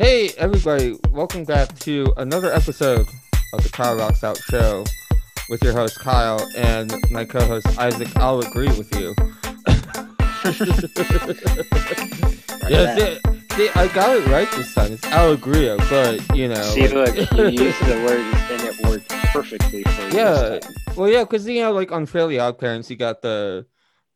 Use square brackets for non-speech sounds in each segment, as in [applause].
Hey, everybody, welcome back to another episode of the Kyle Rocks Out Show with your host Kyle and my co host Isaac. I'll agree with you. [laughs] yeah, see, see, I got it right this time. It's Alegria, but you know. See, like- look, you [laughs] used the word and it worked perfectly for you. Yeah, well, yeah, because you know, like on Fairly Odd Parents, you got the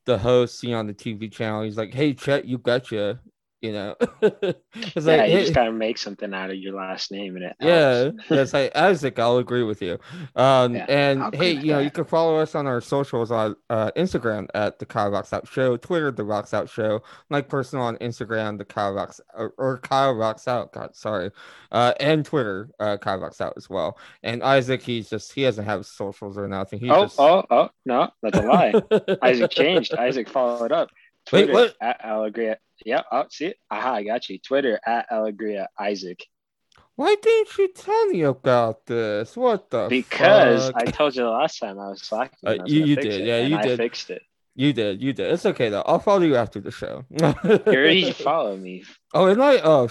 the host, you know, on the TV channel. He's like, "Hey, Chet, you betcha," you know. [laughs] it's yeah, like, you hey, just gotta make something out of your last name and it yeah, that's like Isaac. I'll agree with you. Um, Yeah, and hey, you know, you can follow us on our socials on uh, Instagram at the Kyle Rocks Out Show, Twitter the Rocks Out Show, my personal on Instagram the Kyle Rocks or, or Kyle Rocks Out. God, sorry, uh, and Twitter uh, Kyle Rocks Out as well. And Isaac, he's just he doesn't have socials or nothing. He Oh, just oh, oh, no, that's a lie. [laughs] Isaac changed. Isaac followed up. Wait, Twitter what? At Alegria. Yeah, oh, see it? Aha, I got you. Twitter at Allegria Isaac. Why didn't you tell me about this? What the? Because fuck? I told you the last time I was slacking. Uh, I was you- you did, it, yeah, you I did. fixed it. you did, you did. It's okay though. I'll follow you after the show. You already [laughs] follow me. oh, and I oh.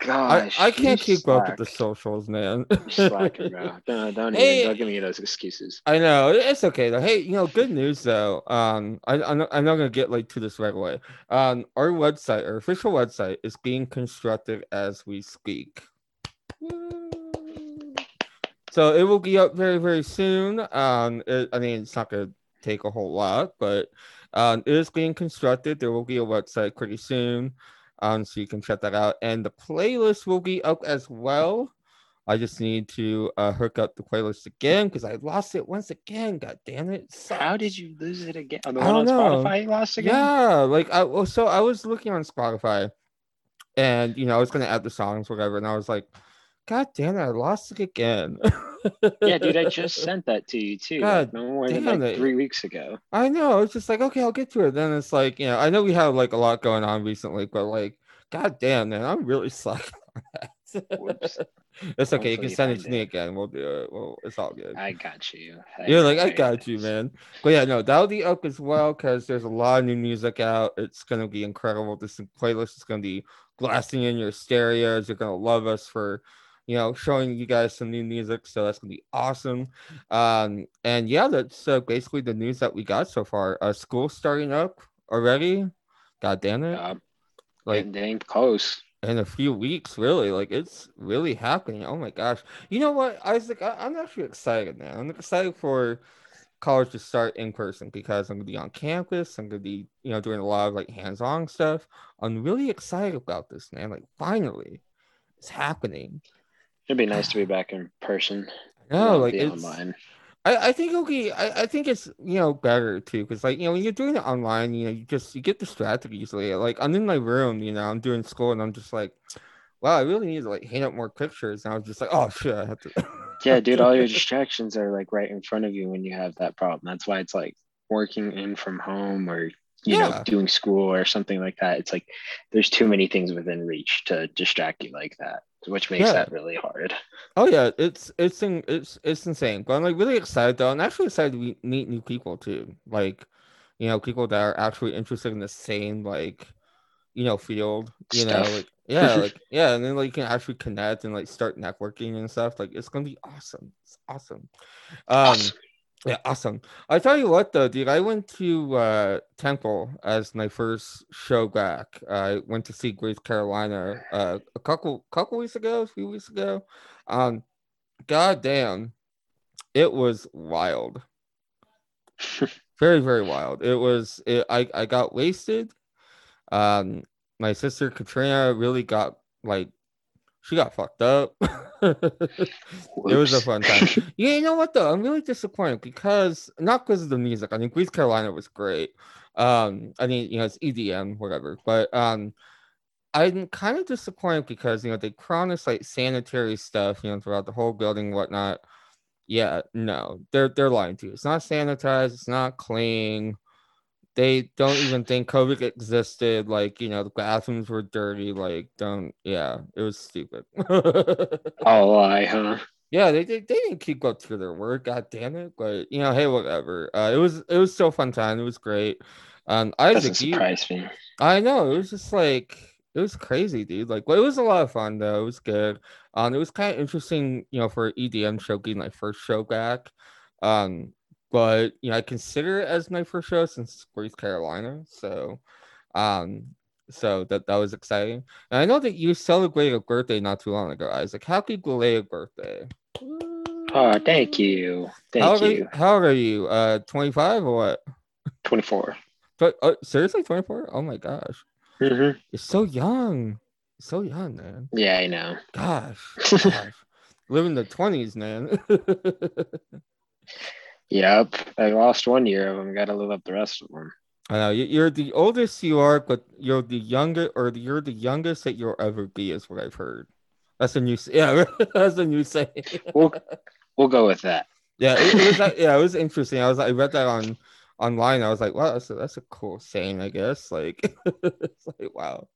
Sh- I, I can't keep up with the socials, man. Slacker, bro. [laughs] Don't, don't, Hey. even, don't give me those excuses. I know it's okay though. Hey, you know, good news though. Um, I, I'm not, I'm not gonna get like to this right away. Um, our website, our official website, is being constructed as we speak. So it will be up very very soon. Um, it, I mean, it's not gonna take a whole lot, but um, it is being constructed. There will be a website pretty soon. Um, so you can check that out, and the playlist will be up as well. I just need to uh, hook up the playlist again because I lost it once again. God damn it! sucks. How did you lose it again? Oh, the I one on know. Spotify you lost again? Yeah, like I well, so I was looking on Spotify, and you know I was gonna add the songs, whatever, and I was like, God damn it, I lost it again. Yeah, dude, I just [laughs] sent that to you too. God like, no more than like it. three weeks ago. I know. It's just like, okay, I'll get to it. Then it's like, you know, I know we have like a lot going on recently, but like, god damn, man, I'm really [laughs] slacking on that. Whoops. it's okay. You can send it to me again. We'll do it. Well, it's all good. I got you. You're like, I got it you, man. But yeah, no, that'll be up as well because there's a lot of new music out. It's gonna be incredible. This playlist is gonna be blasting in your stereos. You're gonna love us for, you know, showing you guys some new music. So that's gonna be awesome. Um, and yeah, that's uh, basically the news that we got so far. Uh, school starting up already. God damn it! Uh, Like dang close. in a few weeks, really. Like it's really happening. Oh my gosh. You know what, Isaac? I, I'm actually excited, man. I'm excited for college to start in person because I'm gonna be on campus. I'm gonna be, you know, doing a lot of like hands-on stuff. I'm really excited about this, man. Like finally, it's happening. It'd be nice to be back in person. No, like it's. online. I, I think okay. I, I think it's you know better too because like you know when you're doing it online, you know you just you get distracted easily. Like I'm in my room, you know, I'm doing school and I'm just like, wow, I really need to like hang up more pictures. And I was just like, oh shit, I have to. [laughs] Yeah, dude, all your distractions are like right in front of you when you have that problem. That's why it's like working in from home or you know doing school or something like that. It's like there's too many things within reach to distract you like that, which makes Yeah. that really hard. Oh yeah, it's it's in, it's it's insane. But I'm like really excited though. I'm actually excited to meet, new people too. Like, you know, people that are actually interested in the same like, you know, field. You know, like yeah, [laughs] like yeah, and then like you can actually connect and like start networking and stuff. Like it's gonna be awesome. It's awesome. Um, Awesome. Yeah, awesome. I tell you what though, dude, I went to uh Temple as my first show back. I went to see Grace Carolina uh a couple couple weeks ago, a few weeks ago. Um god damn, it was wild. [laughs] Very, very wild. It was it, I, I got wasted. Um my sister Katrina really got like she got fucked up. it was a fun time. [laughs] Yeah, you know what though? I'm really disappointed because not because of the music. I mean, Greece Carolina was great. Um, I mean, you know, it's EDM, whatever. But um, I'm kind of disappointed because you know they promise like sanitary stuff, you know, throughout the whole building, and whatnot. Yeah, no, they're they're lying to you. It's not sanitized. It's not clean. They don't even think COVID existed. Like, you know, the bathrooms were dirty. Like, don't. Yeah, it was stupid. [laughs] oh, lie, huh? Yeah, they, they they didn't keep up to their word. God damn it! But you know, hey, whatever. Uh, it was it was so fun time. It was great. Um, Isaac, Doesn't you, me. I know it was just like it was crazy, dude. Like, well, it was a lot of fun though. It was good. Um, it was kind of interesting, you know, for EDM show getting my first show back. Um, but you know, I consider it as my first show since Grace Carolina. So, um, so that that was exciting. And I know that you celebrated a birthday not too long ago, Isaac. Happy belated birthday! Oh, thank you, thank how you. Are, how old are you? Uh, twenty five or what? Twenty four. But uh, seriously, twenty four? Oh my gosh, Mm-hmm. you're so young. So young, man. Yeah, I know. Gosh, [laughs] gosh. living the twenties, man. [laughs] Yep, I lost one year of them. Got to live up the rest of them. I know you- you're the oldest you are, but you're the youngest, or you're the youngest that you'll ever be, is what I've heard. That's a new, [laughs] yeah, that's a new saying. We'll we'll go with that. yeah, it, it was, [laughs] yeah, it was interesting. I was, I read that on online. I was like, wow, that's a, that's a cool saying, I guess. Like, [laughs] it's like, wow.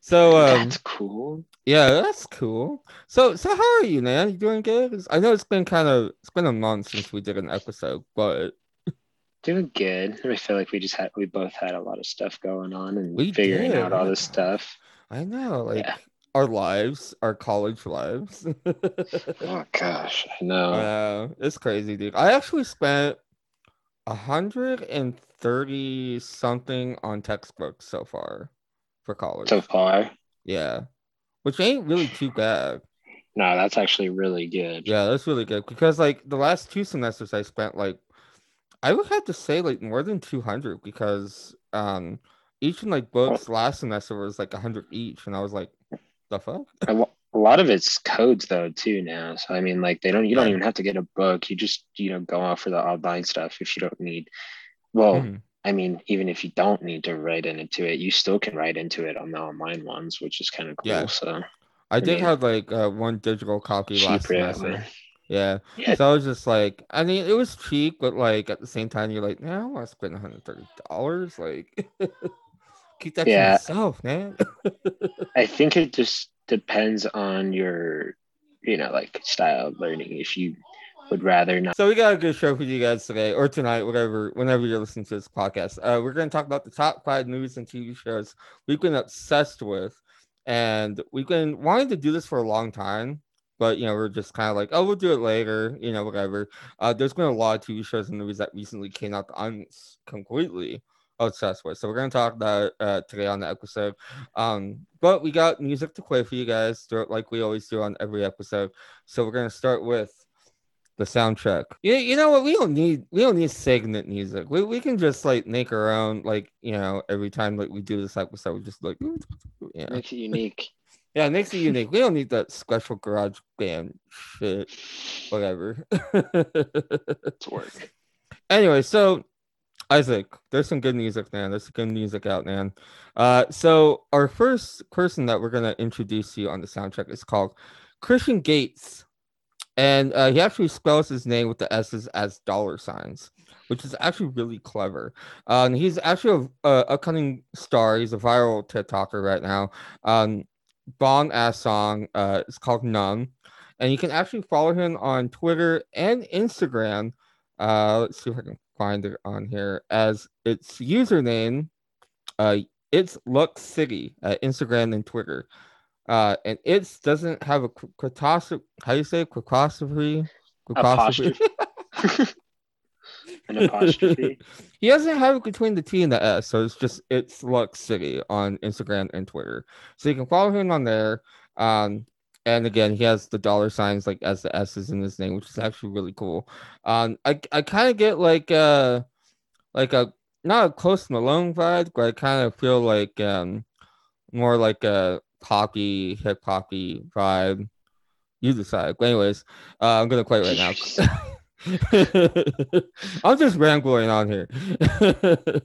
So, um, That's cool. yeah, that's cool. So, so how are you, man? You doing good? I know it's been kind of, it's been a month since we did an episode, but [laughs] Doing good. I feel like we just had we both had a lot of stuff going on and We figuring did, out all this stuff. I know, like Yeah. our lives, our college lives. [laughs] Oh gosh, I know. Uh, it's crazy, dude. I actually spent a hundred and thirty something on textbooks so far for college. so far, yeah, which ain't really too bad. no, that's actually really good. Yeah, that's really good because like the last two semesters I spent like I would have to say like more than two hundred because um each of like books last semester was like a hundred each, and I was like, the fuck. A lo- a lot of it's codes though too now. So I mean, like they don't. You don't even have to get a book. You just you know go off for the online stuff if you don't need. Well, Mhm. I mean, even if you don't need to write into it, you still can write into it on the online ones, which is kind of cool. Yeah. So I did mean, have like uh, one digital copy last semester. Yeah. Yeah. So I was just like, I mean, it was cheap, but like at the same time, you're like, man, I want to spend $130. Like, [laughs] keep that Yeah. to myself, man. [laughs] I think it just depends on your, you know, like style of learning. If you would rather not. so we got a good show for you guys today or tonight, whatever, whenever you're listening to this podcast. Uh, we're going to talk about the top five movies and TV shows we've been obsessed with. And we've been wanting to do this for a long time. But you know, we're just kind of like, oh, we'll do it later, you know, whatever. Uh, there's been a lot of TV shows and movies that recently came out I'm completely obsessed with. So we're gonna talk about uh, today on the episode. Um, but we got music to play for you guys, like we always do on every episode. So we're gonna start with the soundtrack. You, you know what? We don't need we don't need segment music. We, we can just like make our own. Like you know, every time like we do this episode, we just like yeah. Makes it unique. [laughs] Yeah, it makes it unique. We don't need that special garage band shit. Whatever. [laughs] It's work. anyway, so Isaac, there's some good music, man. There's some good music out, man. Uh, so our first person that we're gonna introduce you on the soundtrack is called Christian Gates, and uh, he actually spells his name with the S's as dollar signs, which is actually really clever. Uh, and he's actually a, a star. He's a viral TikToker right now. Um, Bon ass song. Uh, it's called Numb, and you can actually follow him on Twitter and Instagram. Uh, let's see if I can find it on here as its username. Uh, it's Lux City at Instagram and Twitter. Uh, and it doesn't have a catastrophe. How do you say catastrophe? Apostrophe. [laughs] An apostrophe. he doesn't have it between the T and the S, so it's just it's Lux City on Instagram and Twitter. So you can follow him on there. Um, and again, he has the dollar signs like as the S's in his name, which is actually really cool. Um, I I kind of get like uh like a not a Post Malone vibe, but I kind of feel like um more like a poppy hip hoppy vibe. You decide. But anyways, uh, I'm gonna play it right now. [laughs] I'm just rambling on here. [laughs]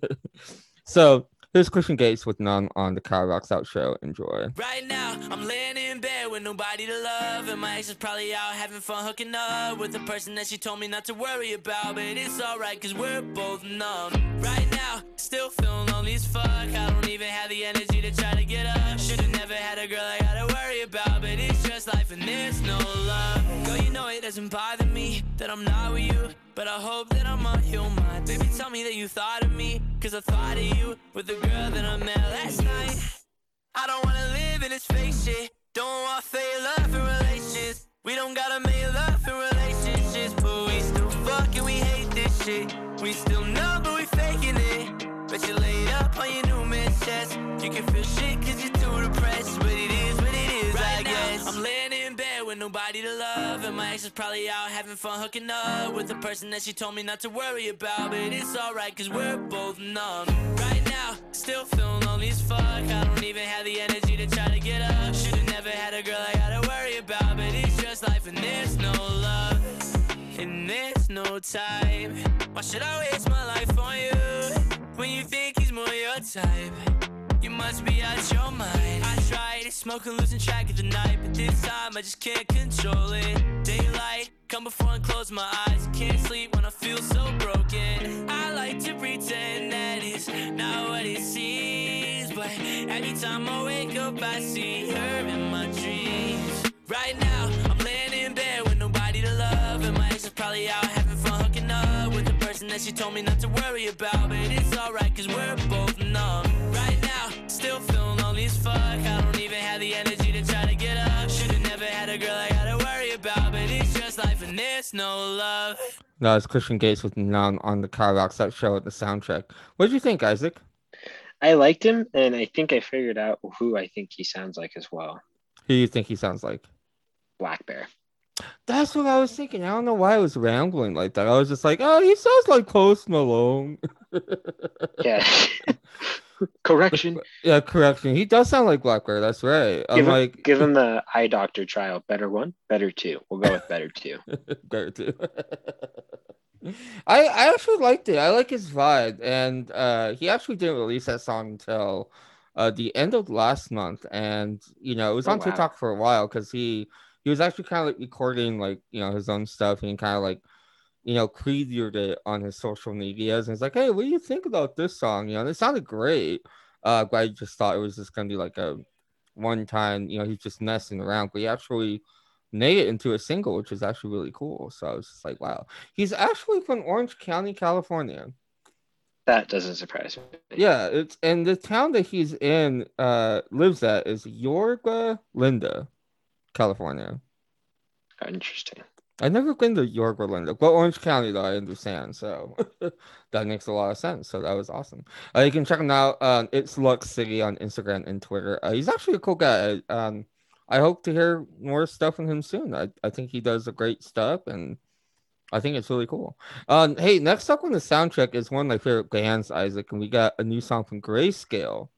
so here's Christian Gates with Numb on the Kyle Rocks Out show. Enjoy. Right now, I'm laying in bed with nobody to love, and my ex is probably out having fun hooking up with the person that she told me not to worry about. But it's alright, cause we're both numb. Right now, still feeling lonely as fuck. I don't even have the energy to try to get up. Should've never had a girl I gotta worry about, but it's just life and there's no love. Girl, you know it doesn't bother me that I'm not with you. But I hope that I'm on your mind. Baby, tell me that you thought of me. Cause I thought of you with the girl that I met last night. I don't wanna live in this fake shit. Don't want fake love in relations. We don't gotta make love in relationships, but we still fuck and we hate this shit. We still know, but we faking it. Bet you lay up on your new man's chest. You can feel shit cause you're too depressed, but it is what it is, right I guess. I'm laying in bed with nobody to love, and my ex is probably out having fun hooking up with the person that she told me not to worry about. But it's alright cause we're both numb. Right now, still feeling lonely as fuck. I don't even have the energy to try to get up. Should've never had a girl I gotta worry about, but it's just life and there's no love. And there's no time. Why should I waste my life on you when you think he's more your type? You must be out your mind. I tried smoking, losing track of the night, but this time I just can't control it. Daylight, come before and close my eyes. Can't sleep when I feel so broken. I like to pretend that it's not what it seems, but every time I wake up, I see her in my dreams. Right now, I'm laying in bed with nobody to love, and my ex is probably out having fun hooking up with the person that she told me not to worry about. But it's alright, cause we're both numb. Right now, fuck. I don't even have the energy to try to get up. Should've never had a girl I gotta worry about, but it's just life and there's no love. No, it's Christian Gates with Numb on the Kyle Rocks Out show at the soundtrack. What did you think, Isaac? I liked him, and I think I figured out who I think he sounds like as well. Who do you think he sounds like? Black Bear. That's what I was thinking. I don't know why I was rambling like that. I was just like, oh, he sounds like Post Malone. [laughs] Yeah. [laughs] Correction. yeah, correction. He does sound like Black Bear. That's right. I'm him, like, give him the eye doctor trial. Better one, better two. We'll go with better two. [laughs] Better two. [laughs] I I actually liked it. I like his vibe, and uh, he actually didn't release that song until uh, the end of last month, and you know it was Oh, on wow. TikTok for a while because he he was actually kind of like recording like you know his own stuff and kind of like you know previewed it on his social medias and he's like, hey, what do you think about this song? You know, it sounded great. Uh, but I just thought it was just gonna be like a one time, you know, he's just messing around, but he actually made it into a single, which is actually really cool. So I was just like, wow. He's actually from Orange County, California. That doesn't surprise me. Yeah, it's and the town that he's in uh lives at is Yorba Linda, California. Interesting. I've never been to Yorba Linda, but Orange County though I understand, so [laughs] that makes a lot of sense. So that was awesome. Uh, you can check him out. Um, it's Lux City on Instagram and Twitter. Uh, he's actually a cool guy. Um, I hope to hear more stuff from him soon. I, I think he does a great stuff, and I think it's really cool. Um, hey, next up on the soundtrack is one of my favorite bands, Isaac, and we got a new song from Grayscale.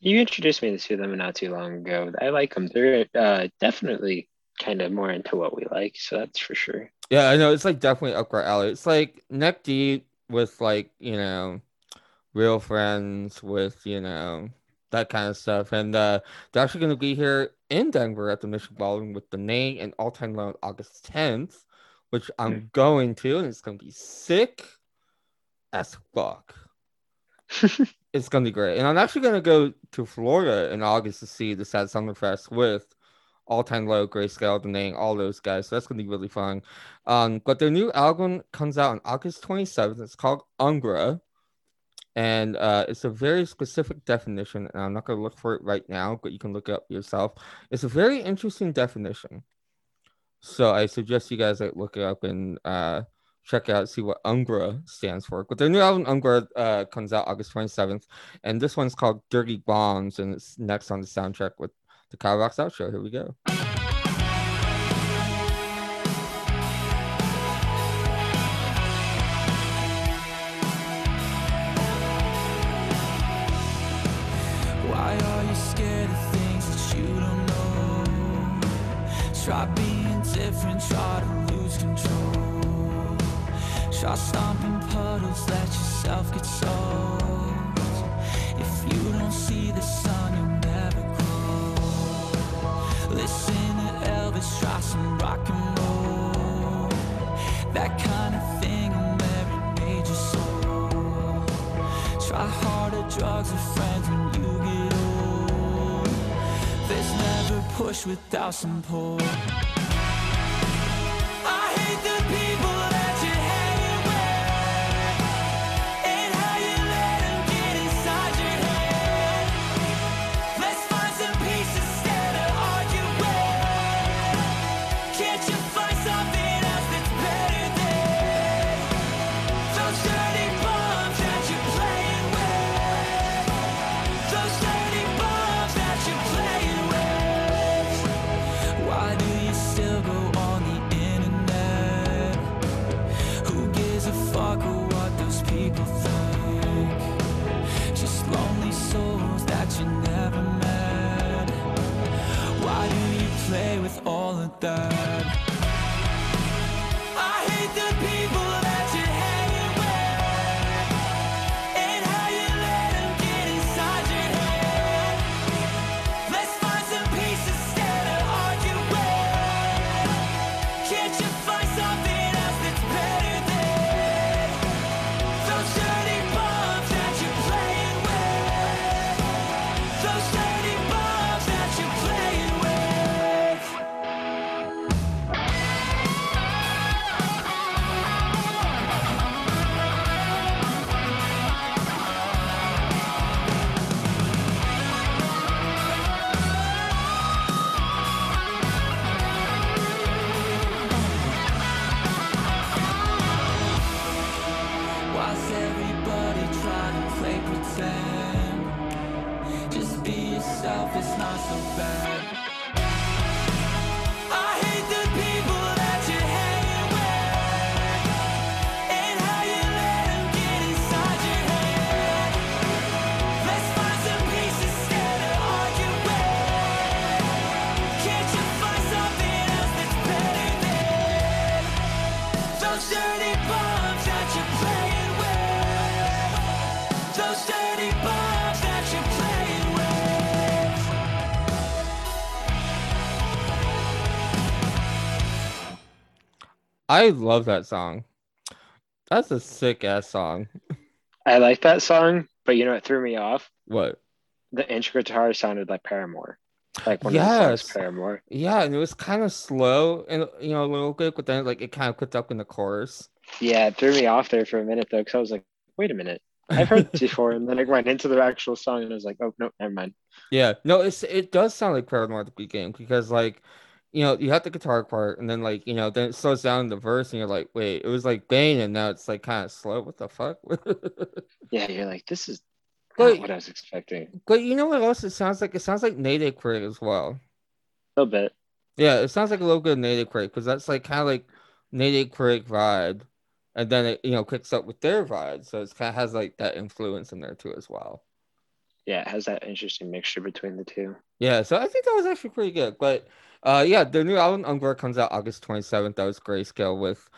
You introduced me to them not too long ago. I like them. They're uh, definitely kind of more into what we like, so that's for sure. Yeah, I know it's like definitely up our alley. It's like neck deep with like you know, real friends with you know that kind of stuff. And uh they're actually going to be here in Denver at the Mission Ballroom with the Maine and All Time Low on August 10th, which I'm going to, and it's going to be sick as fuck. [laughs] it's going to be great. And I'm actually going to go to Florida in August to see the Sad Summer Fest with all time low, Grayscale, the Maine, all those guys. So that's gonna be really fun. Um, but their new album comes out on August 27th. It's called Umbra. And uh, it's a very specific definition, and I'm not gonna look for it right now, but you can look it up yourself. It's a very interesting definition. So I suggest you guys like look it up and uh check it out, see what Umbra stands for. But their new album Umbra uh comes out August 27th, and this one's called Dirty Bombs, and it's next on the soundtrack with the Kyle Rocks Out Show. Here we go. Why are you scared of things that you don't know? Try being different, try to lose control. Try stomping puddles, let yourself get soaked. If you don't see the sun, Elvis, try some rock and roll. That kind of thing will marinate your soul. Try harder drugs with friends when you get old. There's never push without some pull. I love that song. That's a sick ass song. I like that song, but you know what threw me off? What? The intro guitar sounded like Paramore, like one of the songs Yes. Paramore. Yeah, and it was kind of slow and you know a little bit, but then like it kind of picked up in the chorus. Yeah, it threw me off there for a minute though, because I was like, wait a minute, I've heard this [laughs] before, and then I went into the actual song and I was like, oh no, never mind. Yeah, no, it's it does sound like Paramore at the beginning because like, you know, you have the guitar part and then like you know then it slows down in the verse and you're like, wait, it was like Bane and now it's like kind of slow. What the fuck? [laughs] Yeah, you're like, this is But- not what I was expecting. but you know what else it sounds like? It sounds like Native Critic as well. A little bit. Yeah, it sounds like a little bit of Native Critic because that's like kind of like Native Critic vibe, and then it you know kicks up with their vibe, so it's kind of has like that influence in there too as well. Yeah, it has that interesting mixture between the two. Yeah, so I think that was actually pretty good. But uh yeah, the new album Umbra comes out August 27th. That was Grayscale with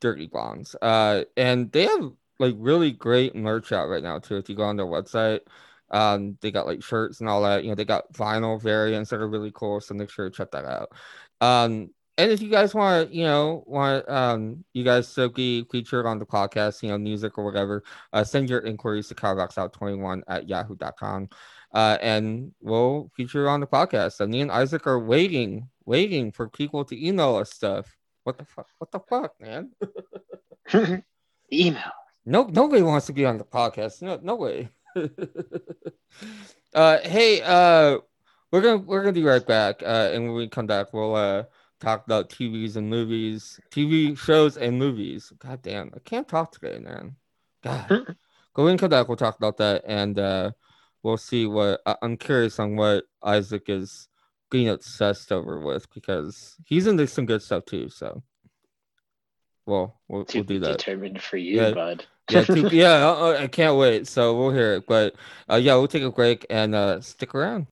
Dirty Bombs. Uh and they have like really great merch out right now too. If you go on their website, um they got like shirts and all that. You know, they got vinyl variants that are really cool. So make sure to check that out. Um and if you guys want to, you know, want um you guys to be featured on the podcast, you know, music or whatever, uh send your inquiries to cowboxout21 at yahoo.com uh, and we'll feature on the podcast. And me and Isaac are waiting, waiting for people to email us stuff. What the fuck? What the fuck, man? [laughs] Email. No, nobody wants to be on the podcast. No, no way. [laughs] uh, hey, uh, we're gonna we're gonna be right back. Uh, and when we come back, we'll uh talk about TVs and movies, TV shows and movies. God damn, I can't talk today, man. God. [laughs] Go we come back, we'll talk about that, and uh, we'll see what I- I'm curious on what Isaac is getting obsessed over with because he's into some good stuff too. So, well, we'll, we'll do that. determined for you, Yeah. bud. Yeah, [laughs] yeah, uh, I can't wait. So we'll hear it, but uh, yeah, we'll take a break and uh, stick around.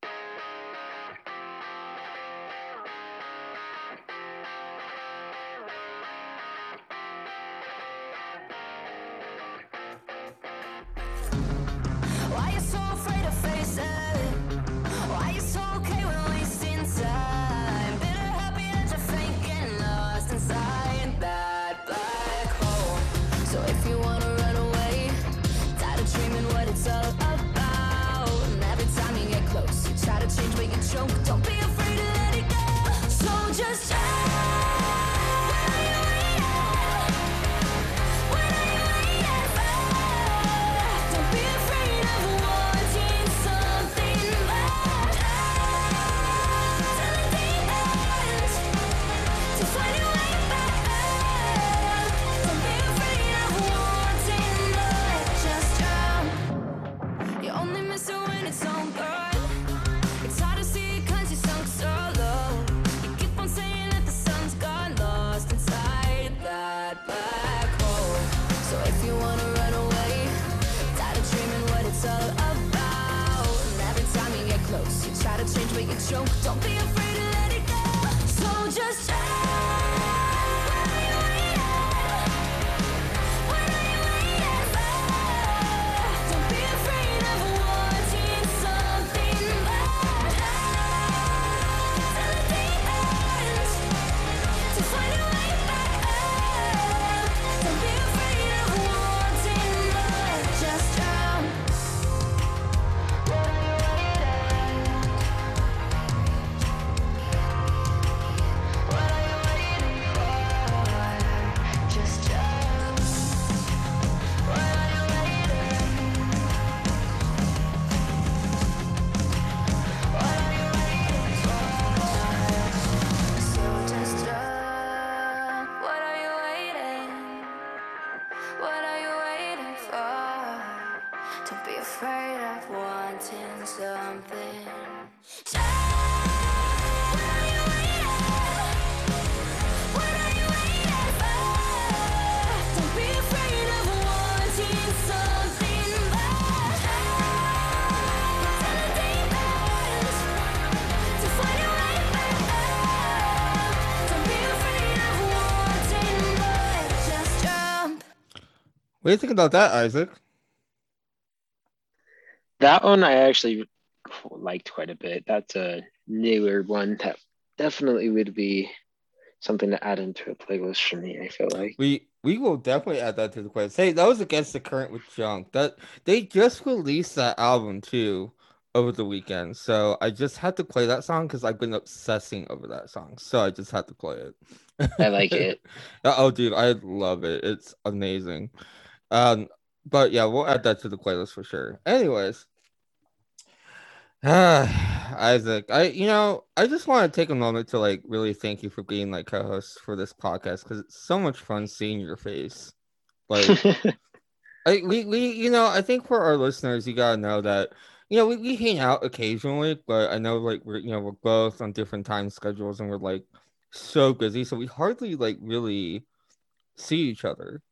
What do you think about that, Isaac? That one I actually liked quite a bit. That's a newer one that definitely would be something to add into a playlist for me. I feel like. We we will definitely add that to the playlist. Hey, that was against the current with Junk. That they just released that album too over the weekend. So I just had to play that song because I've been obsessing over that song. So I just had to play it. I like it. [laughs] oh, dude, I love it. It's amazing. Um, but yeah, we'll add that to the playlist for sure. Anyways, uh, [sighs] Isaac, I you know I just want to take a moment to like really thank you for being like co-host for this podcast because it's so much fun seeing your face. Like, [laughs] I we we you know I think for our listeners, you gotta know that you know we, we hang out occasionally, but I know like we're you know we're both on different time schedules and we're like so busy, so we hardly like really see each other.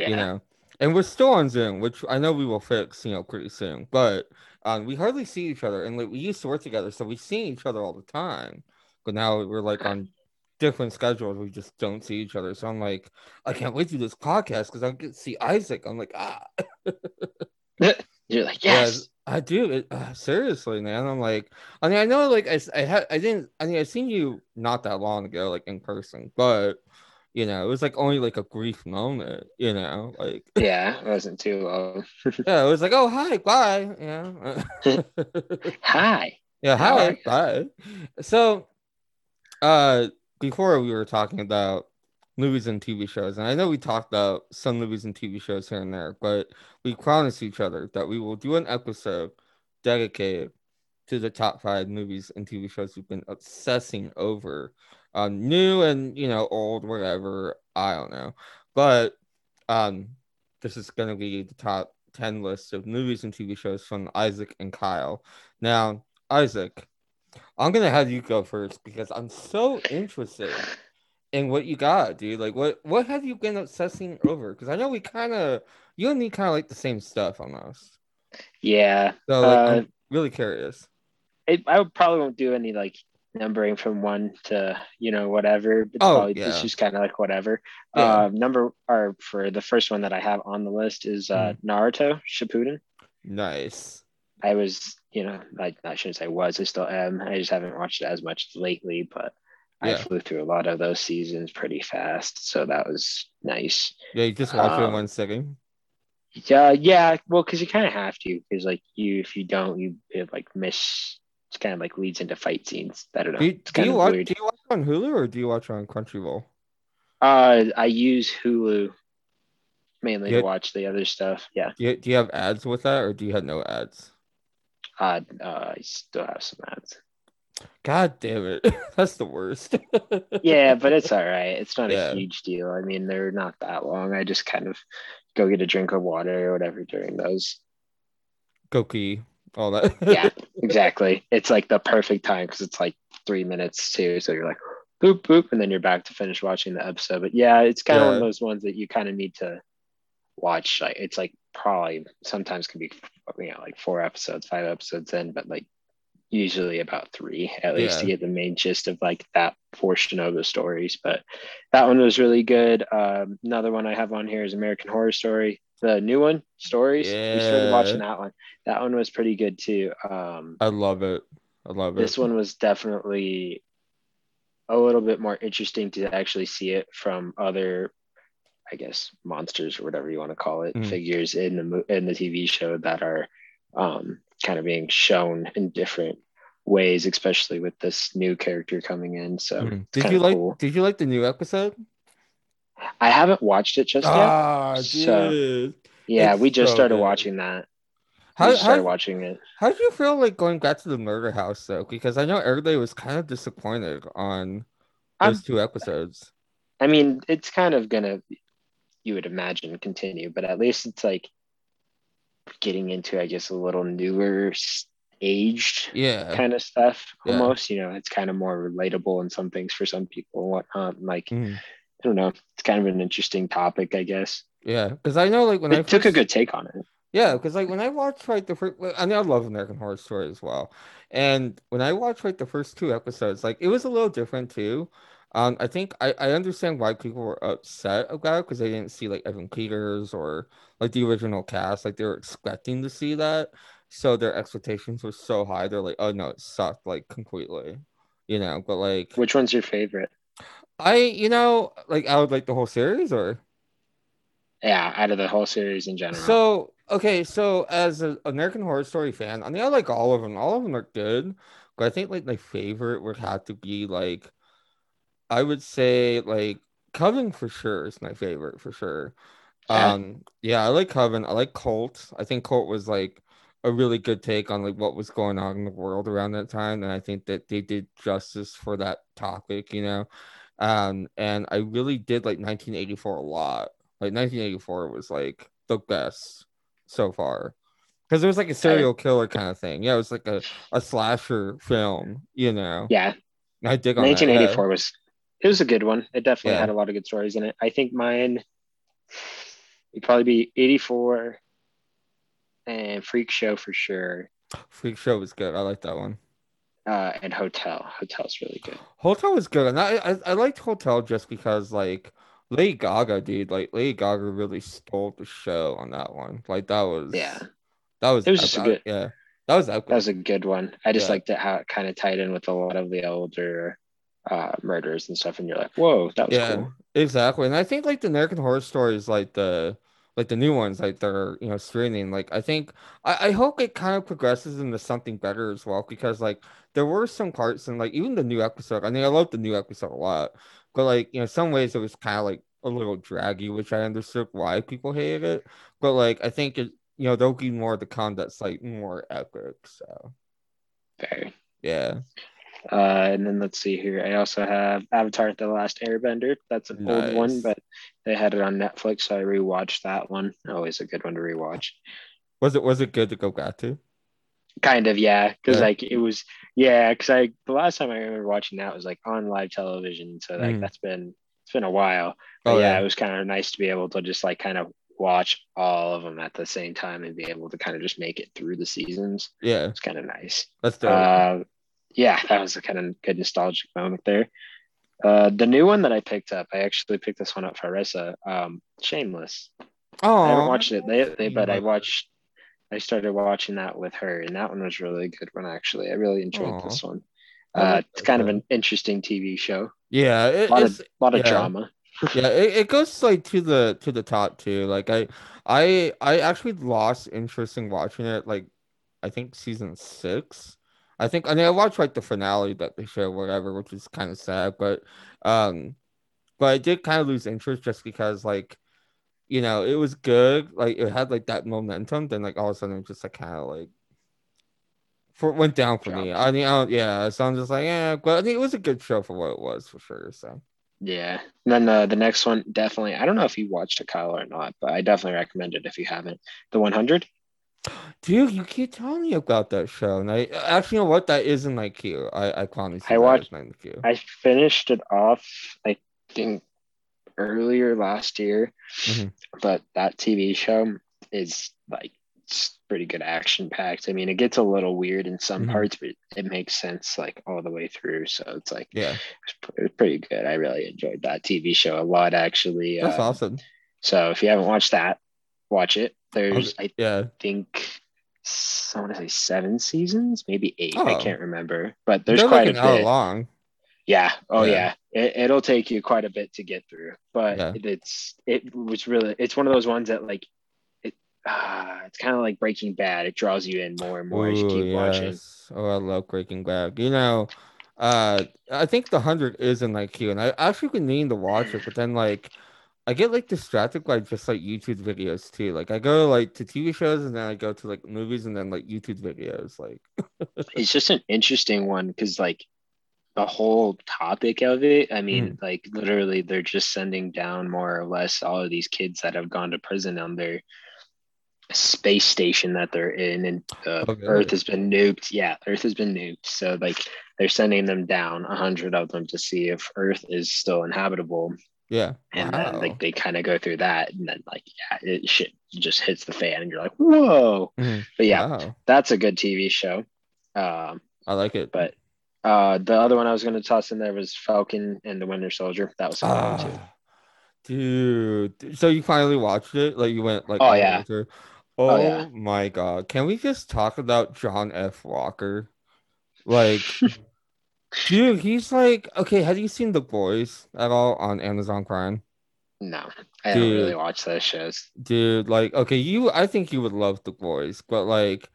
Yeah. You know, and we're still on Zoom, which I know we will fix, you know, pretty soon. But um, we hardly see each other, and like we used to work together, so we see each other all the time. But now we're like on different schedules. We just don't see each other. So I'm like, I can't wait to do this podcast because I get to see Isaac. I'm like, ah, [laughs] You're like Yeah, yes. I do. It, uh, seriously, man. I'm like, I mean, I know, like, I, I, had, I didn't, I mean, I seen you not that long ago, like in person, but you know, it was like only like a brief moment, you know, like, [laughs] Yeah, it wasn't too long. [laughs] yeah, it was like, oh, hi, bye, yeah, [laughs] Hi. yeah, hi, bye. So, uh, before we were talking about movies and TV shows, and I know we talked about some movies and TV shows here and there, but we promised each other that we will do an episode dedicated to the top five movies and TV shows we've been obsessing over, um, new and you know old, whatever. I don't know, but um, this is gonna be the top ten list of movies and TV shows from Isaac and Kyle. Now, Isaac, I'm gonna have you go first because I'm so interested in what you got, dude. Like, what what have you been obsessing over? Because I know we kind of you and me kind of like the same stuff almost. Yeah. So like, Uh, I'm really curious. it, I probably won't do any like numbering from one to you know whatever. It's Oh, probably yeah. it's just kind of like whatever. Yeah. Um, number or for the first one that I have on the list is uh, Hmm. Naruto Shippuden. Nice. I was, you know, I, I shouldn't say was, I still am. I just haven't watched it as much lately, but I flew through a lot of those seasons pretty fast, so that was nice. Yeah, you just watch it in Um, one sitting. Yeah, yeah, well, because you kind of have to, because like you, if you don't, you it, like miss. It's kind of like leads into fight scenes. I don't know. Do you, do you watch? weird. Do you watch on Hulu or do you watch on Crunchyroll? Uh, I use Hulu mainly Yeah. to watch the other stuff. Yeah. Do you, do you have ads with that or do you have no ads? Uh, uh, I still have some ads. God damn it, [laughs] that's the worst. [laughs] Yeah, but it's all right. It's not Yeah. a huge deal. I mean, they're not that long. I just kind of go get a drink of water or whatever during those. Goki, all that. Yeah, [laughs] exactly. It's like the perfect time because it's like three minutes too. So you're like, boop, boop, and then you're back to finish watching the episode. But yeah, it's kind of one of those ones that you kind of need to watch. Like, it's like probably sometimes can be, you know, like four episodes, five episodes in, but like usually about three at least to get the main gist of like that portion of the stories. But that one was really good. Um, another one I have on here is American Horror Story, the new one, Stories. yeah. We started watching that one. That one was pretty good too. Um, I love it. I love it. this one was definitely a little bit more interesting to actually see it from other i guess monsters or whatever you want to call it Mm. figures in the in the tv show that are um, kind of being shown in different ways especially with this new character coming in so Mm. Did you like? cool. Did you like the new episode? I haven't watched it just yet Ah, So, yeah it's we just so started good. watching that How started how watching it how do you feel like going back to the murder house though? Because I know everybody was kind of disappointed on I'm- those two episodes. I mean, it's kind of gonna, you would imagine, continue, but at least it's like getting into, I guess, a little newer aged Yeah. kind of stuff. Yeah. Almost, you know, it's kind of more relatable in some things for some people and whatnot. and, Like, Mhm. I don't know, it's kind of an interesting topic, I guess. Yeah, because I know like when I It took a good take on it. Yeah, because like when I watched like the first, I mean I love American Horror Story as well, and when I watched like the first two episodes, like it was a little different too. Um, I think I, I understand why people were upset about it because they didn't see like Evan Peters or like the original cast. Like they were expecting to see that, so their expectations were so high. They're like, oh no, it sucked like completely, you know. But like, Which one's your favorite? I you know like I would like the whole series or Yeah, out of the whole series in general. so okay. So as an American Horror Story fan, I mean I like all of them. All of them are good, but I think like my favorite would have to be like I would say like Coven for sure is my favorite for sure. Yeah. Um yeah, I like Coven. I like Cult. I think Cult was like a really good take on like what was going on in the world around that time and I think that they did justice for that topic, you know. Um and I really did like 1984 a lot. Like 1984 was like the best so far. Cuz it was like a serial killer kind of thing. Yeah, it was like a, a slasher film, you know. yeah, I dig on that, 1984 was it was a good one. It definitely Yeah. had a lot of good stories in it. I think mine would probably be 84 and Freak Show for sure. Freak Show was good. I like that one. Uh, and Hotel. Hotel's really good. Hotel was good, and I, I I liked Hotel just because like Lady Gaga, dude, like Lady Gaga really stole the show on that one. Like that was Yeah. that was It was just a good- yeah that was epic. That was a good one. I just Yeah. liked it how it kind of tied in with a lot of the older uh murders and stuff, and you're like, whoa, that was yeah cool. exactly, and I think like the American Horror Stories, like the like the new ones, like they're you know streaming. Like I think I, I hope it kind of progresses into something better as well because like there were some parts and like even the new episode. I mean, I love the new episode a lot, but like you know, some ways it was kind of like a little draggy, which I understood why people hated it. But like I think it, you know, there'll be more to come that's like more epic. So Very. yeah, Uh, and then let's see here. I also have Avatar: The Last Airbender. That's an old one, but they had it on Netflix, so I rewatched that one. Always a good one to rewatch. was it was it good to go back to? Kind of, yeah, because Yeah. like it was, yeah, because I the last time I remember watching that was like on live television, so like Mm. that's been it's been a while. But Oh yeah, yeah, it was kind of nice to be able to just like kind of watch all of them at the same time and be able to kind of just make it through the seasons. yeah, It's kind of nice. that's dope. Uh, yeah, that was a kind of good nostalgic moment there. Uh, the new one that I picked up, I actually picked this one up for Arissa. Um, Shameless. oh, I haven't watched it, they, they, but I watched. I started watching that with her, and that one was really good one. Actually, I really enjoyed Aw. this one. Uh, it's kind of an interesting TV show. Yeah, A lot it's of lot of yeah. drama. [laughs] yeah it, it goes like to the to the top too like i i i actually lost interest in watching it like i think season six i think i mean i watched like the finale that they show whatever which is kind of sad but um but i did kind of lose interest just because like you know it was good like it had like that momentum then like all of a sudden it just like kind of like for went down for me i mean I don't, yeah so i'm just like yeah but i think it was a good show for what it was for sure so Yeah. And then uh, the next one, definitely. I don't know if you watched it, Kyle, or not, but I definitely recommend it if you haven't. The 100. [gasps] Dude, you keep telling me about that show, and I actually you know what that is in my queue. I I see I watched- in queue. I finished it off, I think, earlier last year, Mhm. but that TV show is like it's pretty good action packed. I mean, it gets a little weird in some Mhm. parts, but it makes sense like all the way through. So it's like Yeah, it's, pretty good. I really enjoyed that TV show a lot, actually. that's Uh, awesome. So if you haven't watched that, watch it. There's, I Yeah, think, I want to say seven seasons, maybe eight. I Oh. can't remember, but there's they're quite like a hour bit. long. Yeah. Oh Yeah. yeah. It, it'll take you quite a bit to get through, but Yeah. it's it was really it's one of those ones that like it uh, it's kind of like Breaking Bad. It draws you in more and more as you Ooh, keep watching. Oh, I love Breaking Bad. You know, uh, I think the hundred is in my queue, and I actually been needing to watch it, but then like. I get like distracted by just like YouTube videos too. Like I go like to TV shows and then I go to like movies and then like YouTube videos. Like [laughs] It's just an interesting one because like the whole topic of it. I mean, Mm. like literally, they're just sending down more or less all of these kids that have gone to prison on their space station that they're in, and uh, Oh, really? Earth has been nuked. Yeah, Earth has been nuked. So like they're sending them down, a hundred of them, to see if Earth is still inhabitable. Yeah, And wow. then like they kind of go through that, and then like yeah, it shit just hits the fan, and you're like, whoa. Mhm. But yeah, Wow. that's a good TV show. Um, I like it. but Uh, the other one I was gonna toss in there was Falcon and the Winter Soldier. That was fun too. Ah, dude. So you finally watched it? Like you went like Oh, way yeah. Oh, Oh yeah. my god. Can we just talk about John F. Walker? Like [laughs] dude, he's like okay, have you seen The Boys at all on Amazon Prime? No, I don't really watch those shows. Dude, like okay, you I think you would love The Boys, but like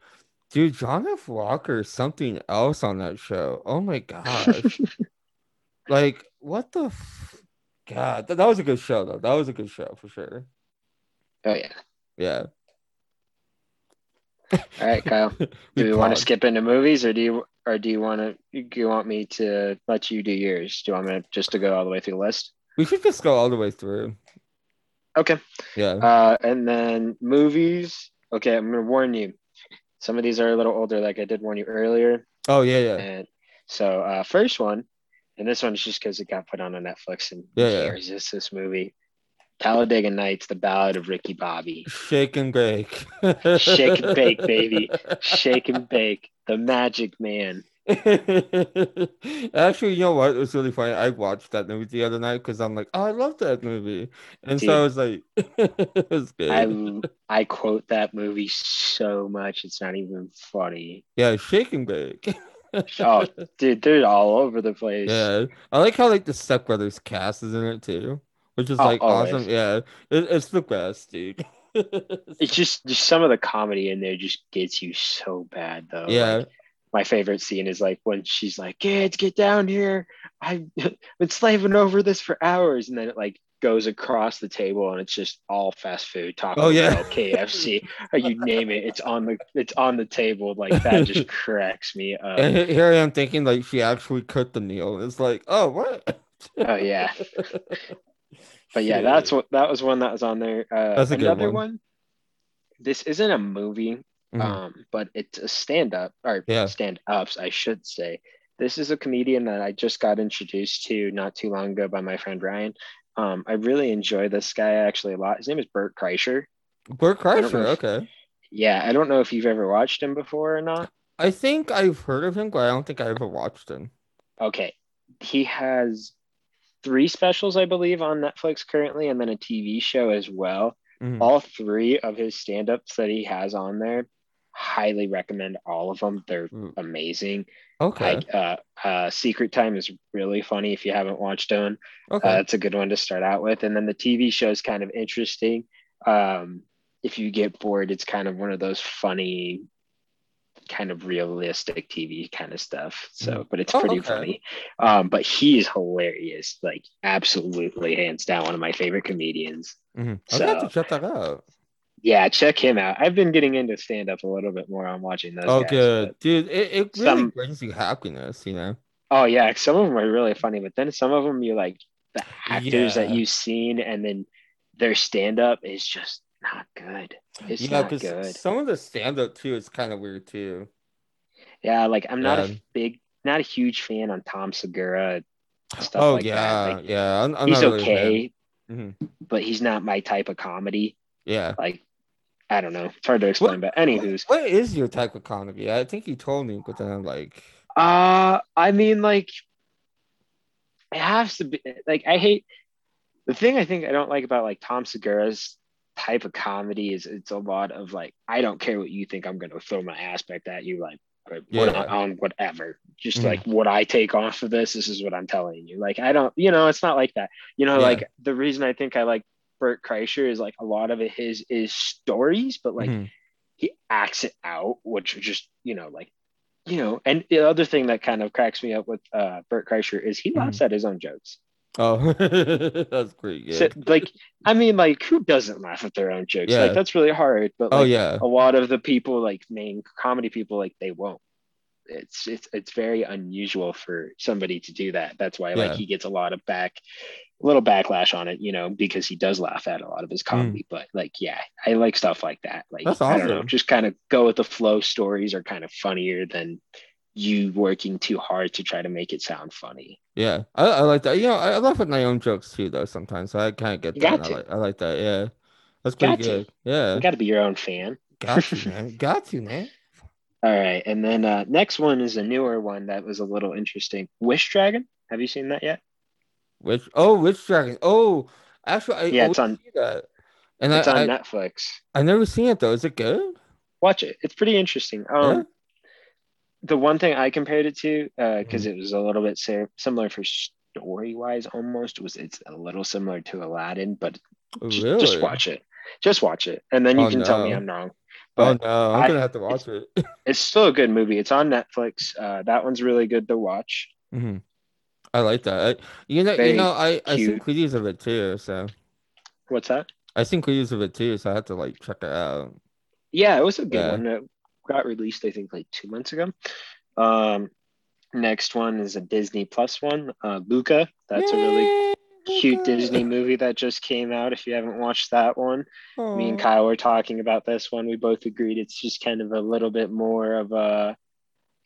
dude, John F. Walker is something else on that show. Oh my gosh. [laughs] like what the f- god, that, that was a good show though. That was a good show for sure. Oh yeah. Yeah. All right, Kyle. [laughs] Do we want to skip into movies, or do you, or do you want to? Do you want me to let you do yours? Do you want me to, just to go all the way through the list? We should just go all the way through. Okay. Yeah. Uh, and then movies. Okay, I'm gonna warn you. Some of these are a little older, like I did warn you earlier. Oh yeah, yeah. And so, uh, first one, and this one's just because it got put on a Netflix, and Yeah, yeah. resist this movie. Talladega Nights: The Ballad of Ricky Bobby. Shake and bake. Shake and bake, baby. [laughs] Shake and bake. The Magic Man. Actually, you know what? It was really funny. I watched that movie the other night because I'm like, oh, I love that movie, and so I was like, [laughs] it was good. I I quote that movie so much. It's not even funny. Yeah, shake and bake. Oh, dude, they're all over the place. yeah, I like how like the Step Brothers cast is in it too, which is Oh, like always. awesome. Yeah, it, it's the best, dude. [laughs] It's just just some of the comedy in there just gets you so bad though. yeah, Like, my favorite scene is like when she's like, "Kids, get down here! I've [laughs] been slaving over this for hours," and then it like goes across the table and it's just all fast food, Taco Oh, yeah. Bell, KFC, or you name it. It's on the it's on the table. Like that just [laughs] cracks me up. and here I am thinking like she actually cooked the meal. It's like, oh, what? Oh yeah. But yeah, that's what that was one that was on there. Uh, That's a good another one. one. This isn't a movie, Mhm. um, but it's a stand-up or Yeah. stand-ups, I should say. This is a comedian that I just got introduced to not too long ago by my friend Ryan. Um, I really enjoy this guy actually a lot. His name is Bert Kreischer. Bert Kreischer. if- Okay, Yeah, I don't know if you've ever watched him before or not. I think I've heard of him, but I don't think I ever watched him. Okay, he has three specials, I believe, on Netflix currently, and then a TV show as well. Mhm. all three of his stand-ups that he has on there highly recommend all of them. They're amazing. Okay, like uh, uh secret time is really funny if you haven't watched one okay. uh, it's a good one to start out with. And then the tv show is kind of interesting. Um if you get bored it's kind of one of those funny kind of realistic tv kind of stuff so but it's Oh, pretty okay. funny um but he is hilarious like absolutely hands down one of my favorite comedians Mm-hmm. I'm gonna have so- to check that out. yeah, check him out. I've been getting into stand up a little bit more on watching those. Oh, guys, good, dude. It, it really some- brings you happiness, you know. oh yeah, some of them are really funny, but then some of them you like the actors that you've seen, and then their stand up is just not good. It's yeah, not good. some of the stand up too is kind of weird too. Yeah, like I'm not Yeah. a big, not a huge fan on Tom Segura stuff oh like yeah, that. Like, yeah. I'm, I'm he's not really a fan. okay, Mhm. but he's not my type of comedy. Yeah. Like I don't know, it's hard to explain. But anywho's, What is your type of comedy? I think you told me, but then I'm like, Uh, I mean, like, it has to be like I hate the thing. I think I don't like about like Tom Segura's type of comedy is it's a lot of like I don't care what you think. I'm gonna throw my aspect at you, like what Yeah. on whatever. Just Mhm. like what I take off of this. This is what I'm telling you. Like I don't, you know, it's not like that. You know, Yeah. like the reason I think I like Bert Kreischer is like a lot of it his is stories, but like mhm. he acts it out, which just, you know, like, you know, and the other thing that kind of cracks me up with uh Bert Kreischer is he Mm-hmm. laughs at his own jokes. Oh, [laughs] that's great. Yeah. So, like, I mean, like, who doesn't laugh at their own jokes? Yeah. Like, that's really hard. But oh yeah, a lot of the people, like main comedy people, like they won't. It's it's it's very unusual for somebody to do that. That's why like Yeah. he gets a lot of back, a little backlash on it, you know, because he does laugh at a lot of his comedy. But like, yeah, I like stuff like that. Like, Mm. That's I don't know, just kind of go with the flow. Stories are kind of funnier than you working too hard to try to make it sound funny. yeah. I, I like that. You know, I, I laugh at my own jokes too, though. Sometimes so I can't get that. I like, I like that. Yeah, that's pretty Got to. good. Yeah, You got to be your own fan. got you, [laughs] man. Got you, man. All right, and then uh, next one is a newer one that was a little interesting. Wish Dragon. Have you seen that yet? Which oh, Witch Dragon. Oh, actually, I Yeah, it's on- that. And It's I, on Netflix. I never seen it though. Is it good? Watch it. It's pretty interesting. Um, the one thing I compared it to, because Mm-hmm. it was a little bit similar for story wise, almost was it's a little similar to Aladdin, but Oh, just, really? just watch it. Just watch it, and then you Oh, can tell me. I'm wrong. Oh But no, I'm I- gonna have to watch it. [laughs] it's still a good movie. It's on Netflix. Uh, that one's really good to watch. Mhm. I like that. I, you know, you know, I I seen cute. previews of it too. So What's that? I seen previews of it too. So I have to like check it out. Yeah, it was a good Yeah. one. It got released, I think, like two months ago. Um, next one is a Disney Plus one. Uh, Luca. That's a really Yay, cute Disney movie that just came out. If you haven't watched that one, me and Kyle were talking about this one. We both agreed it's just kind of a little bit more of a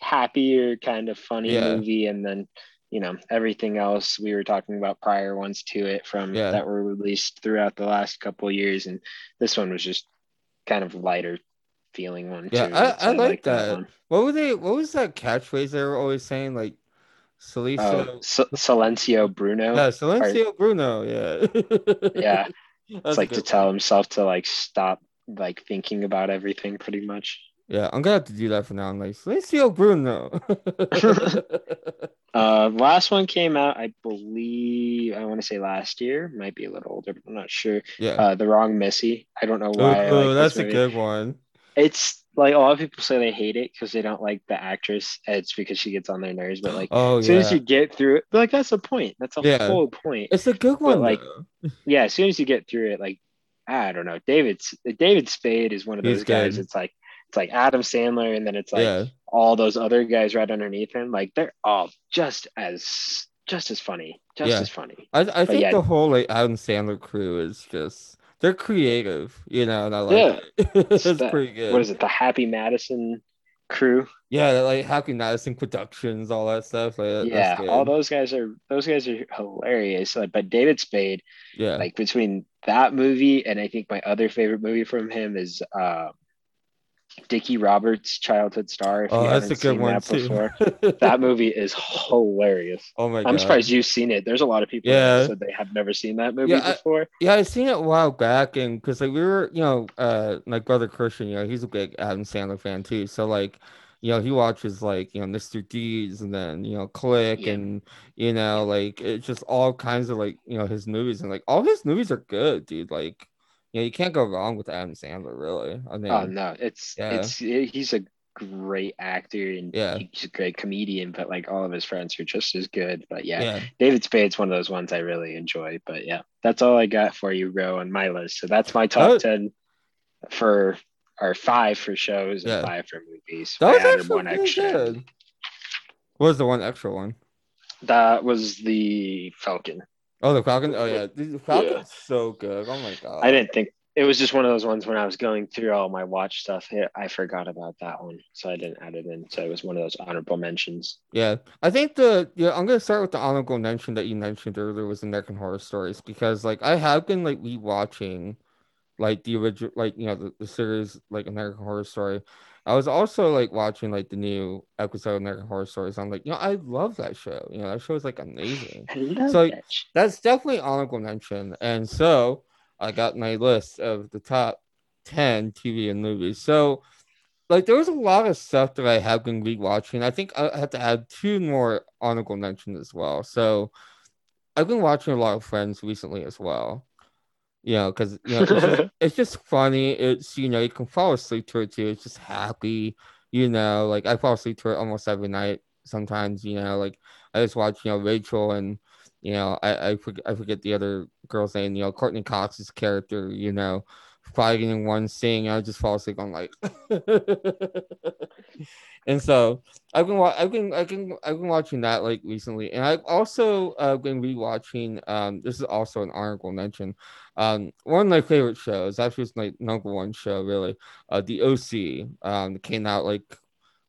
happier, kind of funny Yeah. movie, and then you know everything else we were talking about prior ones to it from Yeah. that were released throughout the last couple of years, and this one was just kind of lighter feeling one Yeah, too. I, so I like that. one. What were they? What was that catchphrase they were always saying? Like, Silencio. Oh, Silencio Bruno. yeah, Silencio Bruno. Yeah. Yeah, [laughs] That's it's like to tell one. himself to like stop like thinking about everything pretty much. Yeah, I'm gonna have to do that for now. I'm like Silencio Bruno. [laughs] [laughs] Uh, last one came out, I believe. I want to say last year, might be a little older, but I'm not sure. yeah. Uh, the wrong Missy. I don't know why. Oh, like that's a good one. It's like a lot of people say they hate it because they don't like the actress. It's because she gets on their nerves. But like, Oh as soon yeah. as you get through it, like that's the point. That's a Yeah. whole point. It's a good one. like, [laughs] yeah, as soon as you get through it, like I don't know, David's David Spade is one of He's those guys. good. It's like it's like Adam Sandler, and then it's like Yeah. all those other guys right underneath him. Like they're all just as just as funny, just Yeah. as funny. I I think yeah. the whole like Adam Sandler crew is just they're creative, you know, and I like Yeah. it. [laughs] it's that- pretty good. What is it? The Happy Madison crew. Yeah, like Happy Madison Productions, all that stuff. Like, yeah, all those guys are those guys are hilarious. Like, but David Spade, Yeah. like between that movie and I think my other favorite movie from him is uh Dickie Roberts' childhood star. If oh, you that's a good seen one that too. before. [laughs] that movie is hilarious. oh my I'm surprised you've seen it. There's a lot of people Yeah. that said they have never seen that movie Yeah, I- before. Yeah, I seen it a while back, and because like we were, you know, uh, my brother Christian, you know, he's a big Adam Sandler fan too. So like, you know, he watches like you know Mr. Deeds and then you know Click Yeah. and you know like it's just all kinds of like you know his movies and like all his movies are good, dude. Like, know, you can't go wrong with Adam Sandler, really. I oh, mean, Oh no, it's Yeah. it's he's a great actor and Yeah. he's a great comedian, but like all of his friends are just as good. But yeah, yeah, David Spade's one of those ones I really enjoy. But yeah, that's all I got for you, Ro, on my list. So that's my top Oh. ten for or five for shows and Yeah. five for movies. that was actually one extra. good. What was the one extra one? That was the Falcon. Oh, the Falcon. Oh yeah, [laughs] the Falcon's so good. Oh my god. I didn't think it was just one of those ones when I was going through all my watch stuff. I forgot about that one, so I didn't add it in. So it was one of those honorable mentions. Yeah, I think the yeah I'm gonna start with the honorable mention that you mentioned earlier was American Horror Stories because like I have been like rewatching like the original like you know the, the series like American Horror Story. I was also like watching like the new episode of American Horror Stories. I'm like, you know, I love that show. You know, that show is like amazing. So- that. That's definitely honorable mention. And so I got my list of the top 10 TV and movies. So like there was a lot of stuff that I have been rewatching. I think I have to add two more honorable mentions as well. So I've been watching a lot of Friends recently as well. You know, because you know it's just, [laughs] it's just funny. It's you know you can fall asleep to it too. It's just happy. You know, like I fall asleep to it almost every night. Sometimes you know, like I just watch you know Rachel and you know I I forget I forget the other girl's name. You know Courteney Cox's character. You know, fighting in one scene. I just fall asleep. I'm like, [laughs] and so I've been wa- I've been I've been I've been watching that like recently, and I've also uh, been rewatching. Um, this is also an honorable mention. Um, one of my favorite shows. Actually, it's my number one show. Really, uh, the OC. Um, came out like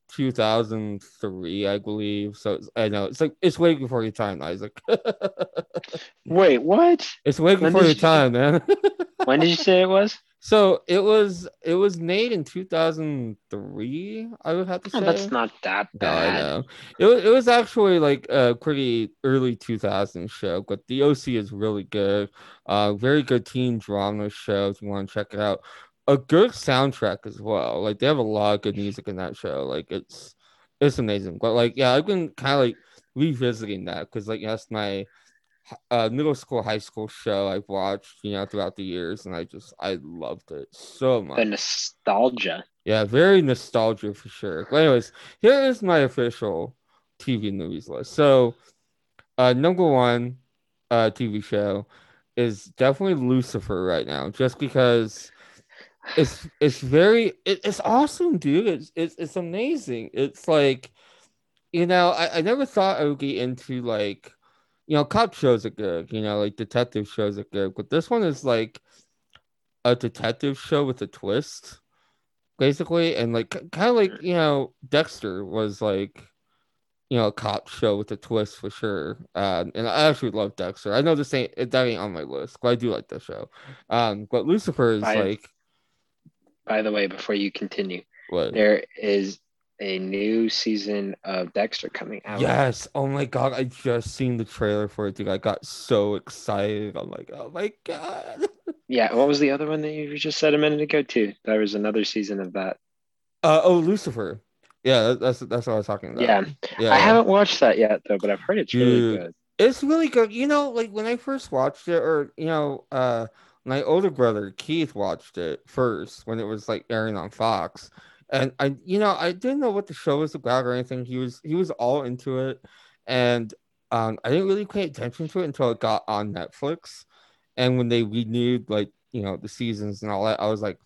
2003, I believe. So it's, I know it's like it's way before your time, Isaac. [laughs] Wait, what? it's way When before your you- time, man. When did you say it was? So it was it was made in 2003. I would have to say. Oh, that's not that No, I bad. know. It was, it was actually like a pretty early 2000 show, but the OC is really good. Uh, very good teen drama show if you want to check it out. A good soundtrack as well. Like they have a lot of good music in that show. Like it's it's amazing. But like yeah, I've been kind of like revisiting that because like that's my uh, middle school, high school show I've watched you know throughout the years, and I just I loved it so much. The nostalgia. Yeah, very nostalgia for sure. But anyways, here is my official TV movies list. So, uh, number one, uh, TV show is definitely Lucifer right now, just because it's it's very it, it's awesome, dude. It's it's it's amazing. It's like, you know, I, I never thought I would get into like, you know, cop shows are good, you know, like detective shows are good, but this one is like a detective show with a twist basically and like kind of like you know dexter was like you know a cop show with a twist for sure um and i actually love dexter. I know this ain't it- that ain't on my list but i do like the show. Um but lucifer is I- like By the way, before you continue, what? there is a new season of Dexter coming out. yes oh my god i just seen the trailer for it dude i got so excited i'm like oh my god [laughs] Yeah. What was the other one that you just said a minute ago too? There was another season of that. uh oh lucifer yeah that's that's what i was talking about Yeah. yeah I haven't watched that yet though, but I've heard it's really good. it's really good. You know, like when I first watched it, or you know, uh, my older brother Keith watched it first when it was like airing on Fox, and I, you know, I didn't know what the show was about or anything. He was he was all into it, and um, I didn't really pay attention to it until it got on Netflix, and when they renewed like you know the seasons and all that, I was like,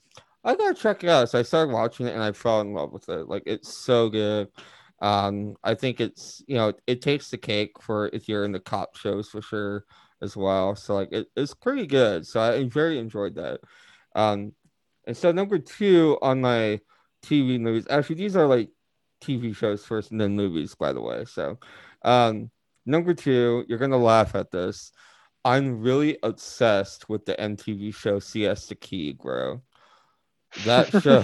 I gotta check it out. So I started watching it, and I fell in love with it. Like it's so good. Um, I think it's you know it takes the cake for if you're in the cop shows for sure as well. So like it, it's pretty good. So I very enjoyed that. Um, and so number two on my TV movies. Actually, these are like TV shows first and then movies, by the way. So, um, number two, you're gonna laugh at this. I'm really obsessed with the MTV show Siesta Key, bro. That [laughs] show,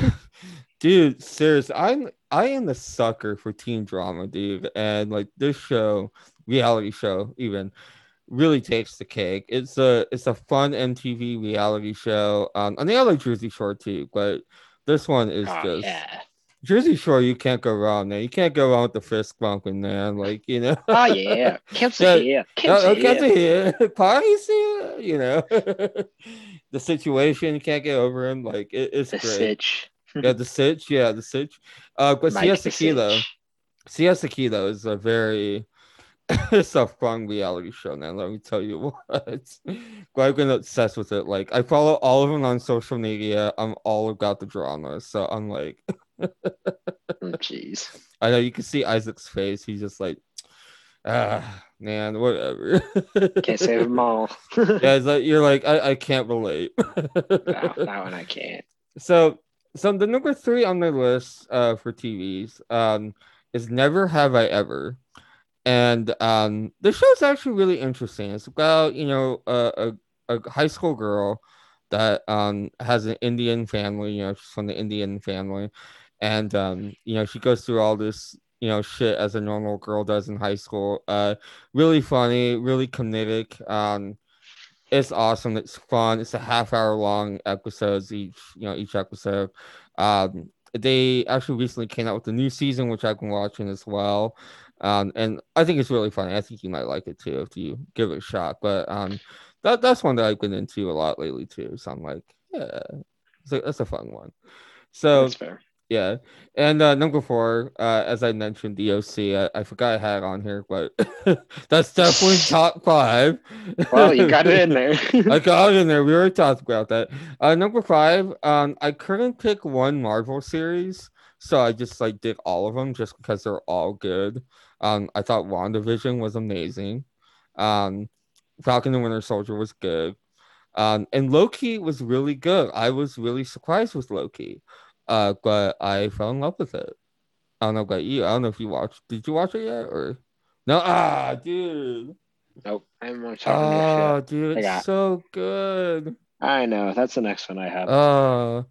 dude. Seriously, I'm I am the sucker for teen drama, dude. And like this show, reality show, even really takes the cake. It's a it's a fun MTV reality show. Um, and the like Jersey Shore too, but this one is Oh, just yeah. Jersey Shore. You can't go wrong there. You can't go wrong with the fist bumping, man. Like you know. Oh yeah. Can't Yeah, say yeah. Can't Oh, say okay, yeah. here. Parties here, you know. [laughs] the situation, you can't get over him. Like it, it's The great. sitch. Yeah, the sitch, yeah, the sitch. Uh but Mike Siesta the Key though. Sitch. Siesta though is a very it's a fun reality show, man. Let me tell you [laughs] what. but I've been obsessed with it. Like I follow all of them on social media. I'm all about the drama. So I'm like Oh, [laughs] Jeez. I know you can see Isaac's face. He's just like, ah, man, whatever. Can't save them all. [laughs] yeah, it's like you're like, I, I can't relate. no, that one I can't. so, so the number three on my list uh, for TVs um, is Never Have I Ever. And um, the show's actually really interesting. It's about, you know, a, a, a high school girl that um, has an Indian family, you know, she's from the Indian family. And, um, you know, she goes through all this, you know, shit as a normal girl does in high school. Uh, really funny, really comedic. Um, it's awesome. It's fun. It's a half hour long episodes each, you know, each episode. Um, they actually recently came out with a new season, which I've been watching as well. Um, and I think it's really funny. I think you might like it too if you give it a shot. But um, that that's one that I've been into a lot lately too. So I'm like, yeah, it's a, that's a fun one. So yeah, and uh, number four, uh, as I mentioned, the OC. I, I forgot I had it on here, but [laughs] that's definitely [laughs] top five. Well, you got it in [laughs] there. I got it in there. We already talked about that. Uh, number five, um, I couldn't pick one Marvel series, so I just like did all of them just because they're all good. Um, I thought WandaVision was amazing. Um, Falcon and Winter Soldier was good. Um, and Loki was really good. I was really surprised with Loki. Uh, but I fell in love with it. I don't know about you. I don't know if you watched. Did you watch it yet or no? Ah, dude. nope. I'm not talking this Oh, dude, I so good. I know that's the next one I have. Uh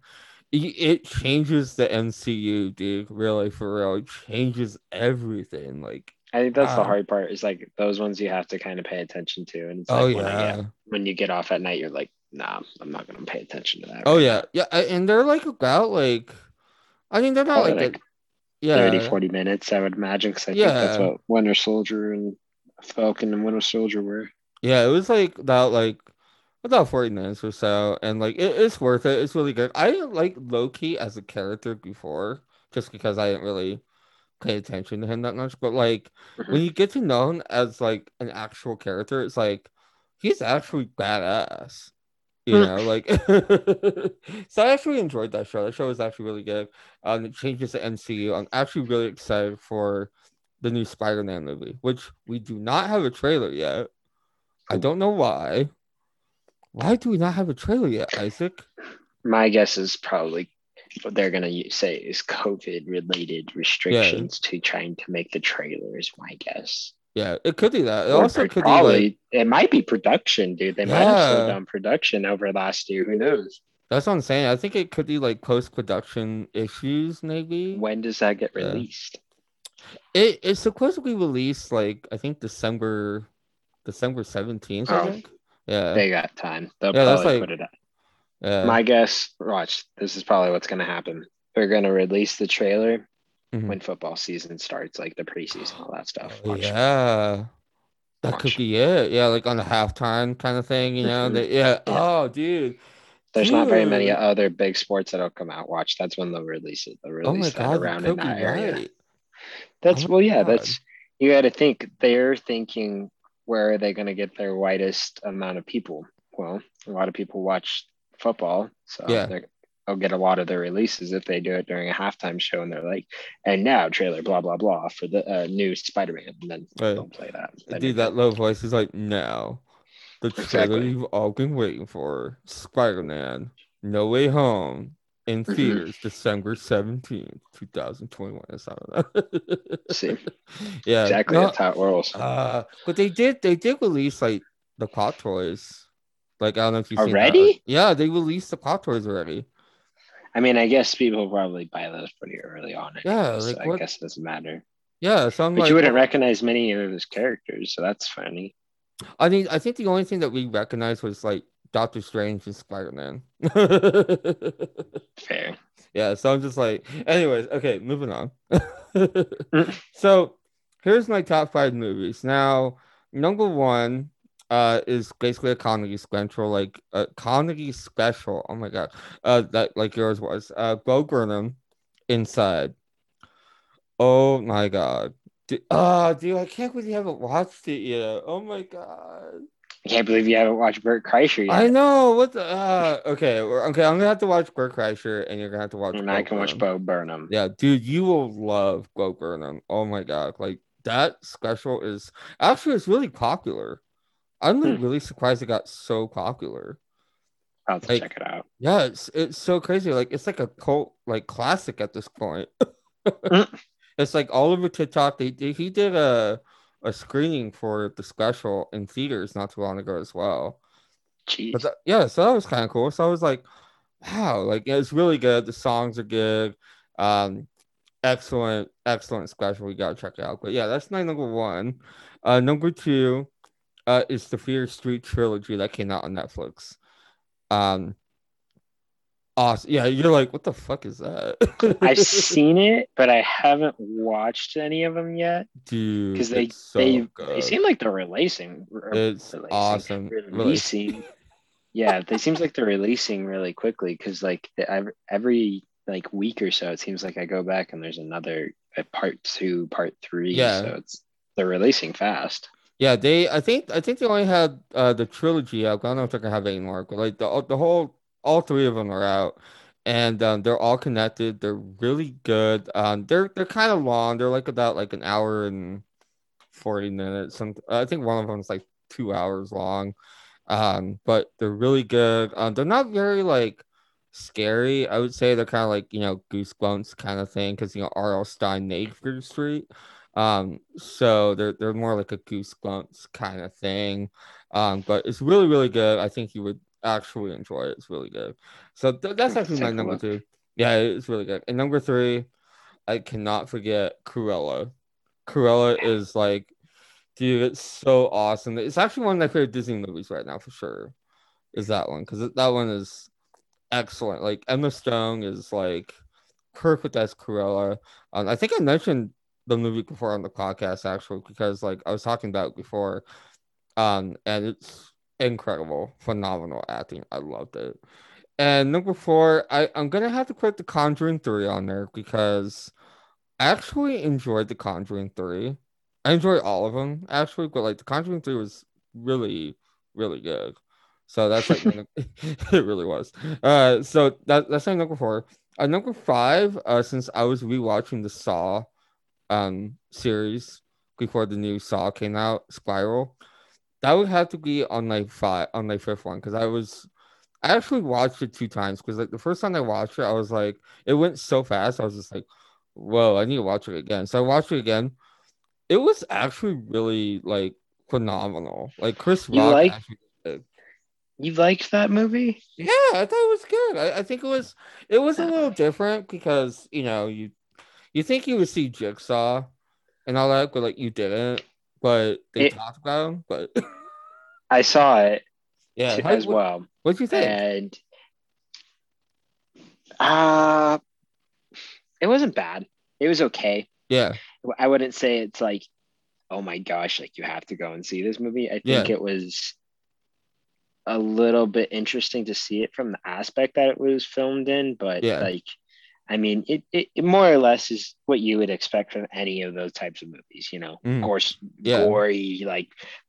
it, changes the MCU, dude. Really, for real, it changes everything. Like, I think that's the um, hard part. Is like those ones you have to kind of pay attention to, and it's oh like when, yeah, get, when you get off at night, you're like, nah, I'm not gonna pay attention to that. oh right yeah, yeah. And they're like about like, I mean, they're not Probably like, like the- yeah, 30, 40 minutes, I would imagine, because I think that's what Winter Soldier and Falcon and Winter Soldier were. Yeah, it was like about like about 40 minutes or so, and like it, it's worth it. It's really good. I didn't like Loki as a character before, just because I didn't really pay attention to him that much. But like Mhm. when you get to know him as like an actual character, it's like he's actually badass. You Mm. know, like [laughs] so I actually enjoyed that show. That show was actually really good. Um, it changes the MCU. I'm actually really excited for the new Spider-Man movie, which we do not have a trailer yet. I don't know why. Why do we not have a trailer yet, Isaac? My guess is probably what they're gonna say is COVID related restrictions to trying to make the trailer is my guess. Yeah, it could be that. It Or also could probably be like it might be production, dude. They might have slowed down production over last year. Who knows? that's what I'm saying. I think it could be like post-production issues, maybe. When does that get Yeah. released? It it's supposed to be released like I think December December 17th, I Oh. think. Yeah. They got time. They'll Yeah, probably like- put it out. yeah. My guess, watch, this is probably what's gonna happen. They're gonna release the trailer Mhm. when football season starts, like the preseason, all that stuff. Oh, Watch. yeah. That could be it. Yeah, like on the halftime kind of thing, you know. Mhm. That, yeah. Yeah. Oh, dude. There's not very many other big sports that'll come out. Watch, that's when they'll release it. They'll Oh release that god, around in that area. right. That's Oh well, yeah. God. That's you got to think. They're thinking, where are they going to get their widest amount of people? Well, a lot of people watch football, so Yeah. they'll get a lot of their releases if they do it during a halftime show, and they're like, and now trailer blah blah blah for the uh, new Spider-Man, and then Right. they'll play that. Then Dude, that low voice is like, "Now, The trailer Exactly. you've all been waiting for. Spider-Man. No Way Home. In Mhm. theaters, December 17th, 2021. That's not that. [laughs] See, [laughs] yeah. exactly. no, That's how it rolls. Uh, but they did they did release like the Clock Toys. Like I don't know if you. Already? Yeah, they released the Clock Toys already. I mean, I guess people probably buy those pretty early on. Yeah, like so I guess it doesn't matter. Yeah, so I'm But like, you wouldn't recognize many of his characters, so that's funny. I mean, I think the only thing that we recognized was like Doctor Strange and Spider Man. [laughs] Fair. yeah, so I'm just like, anyways, okay, moving on. [laughs] so here's my top five movies. Now, number one uh is basically a comedy special, like a comedy special. Oh my god, uh, that like yours was. Uh, Bo Burnham, Inside. Oh my god. Dude, oh, dude, I can't believe you haven't watched it yet. Oh my god. I can't believe you haven't watched Bert Kreischer yet. I know what the uh, okay, okay. I'm gonna have to watch Bert Kreischer, and you're gonna have to watch. and Bo I can watch Burnham. Bo Burnham. Yeah, dude, you will love Bo Burnham. Oh my god, like that special is actually it's really popular. I'm like, Hmm. really surprised it got so popular. I'll have to like- check it out. Yeah, it's it's so crazy. Like it's like a cult like classic at this point. [laughs] Hmm. it's like all over TikTok. They, they he did a a screening for the special in theaters not too long ago as well. Jeez. But that, yeah, so that was kind of cool. So I was like, wow, like it's really good. The songs are good. Um, excellent, excellent special. We gotta check it out. But yeah, that's my number one. Uh, number two, uh, is the Fear Street trilogy that came out on Netflix. Um, awesome. Yeah, you're like, what the fuck is that? [laughs] I've [laughs] seen it, but I haven't watched any of them yet dude because they so they good. they seem like they're releasing. it's releasing- awesome. Releasing. yeah, they seems like they're releasing really quickly because like every, every like week or so, it seems like I go back and there's another part two, part three. Yeah. So it's they're releasing fast. Yeah, they. I think. I think they only had uh the trilogy out. I don't know if they're gonna have any more. But like the the whole, all three of them are out, and um, they're all connected. They're really good. Um, they're they're kind of long. They're like about like an hour and forty minutes. Some I think one of them is like two hours long. Um, but they're really good. Um, they're not very like scary. I would say they're kind of like you know goosebumps kind of thing because you know R.L. Stine Fear Street. Um, so they're they're more like a goosebumps kind of thing. Um, but it's really really good. I think you would actually enjoy it. It's really good. So th- that's actually my Take a number look. two. Yeah, it's really good. And number three, I cannot forget Cruella. Cruella is like, dude, it's so awesome. It's actually one of my favorite Disney movies right now for sure. Is that one because that one is excellent. Like Emma Stone is like perfect as Cruella. Um, I think I mentioned the movie before on the podcast actually because like I was talking about it before, um, and it's incredible, phenomenal acting. I loved it. And number four, I I'm gonna have to put The Conjuring Three on there because I actually enjoyed The Conjuring Three. I enjoyed all of them actually, but like The Conjuring Three was really really good. So that's like [laughs] [laughs] it really was. Uh, so that that's my number four. Uh, number five, uh, since I was rewatching the Saw, um, series before the new Saw came out, Spiral, that would have to be on my five on my fifth one because I was, I actually watched it two times because like the first time I watched it, I was like, it went so fast, I was just like, whoa, I need to watch it again. So I watched it again. It was actually really like phenomenal. Like Chris You Rock like- actually You liked that movie? yeah, I thought it was good. I, I think it was it was a little different because you know you you think you would see Jigsaw and all that, but like you didn't. But they It- talked about him. But I saw it yeah, how- as what, well, what'd you think? and uh it wasn't bad. It was okay. yeah, I wouldn't say it's like, oh my gosh, like you have to go and see this movie. I think Yeah. it was a little bit interesting to see it from the aspect that it was filmed in, but Yeah. like, I mean, it, it, it more or less is what you would expect from any of those types of movies, you know, Mm. of course, Yeah. gory, like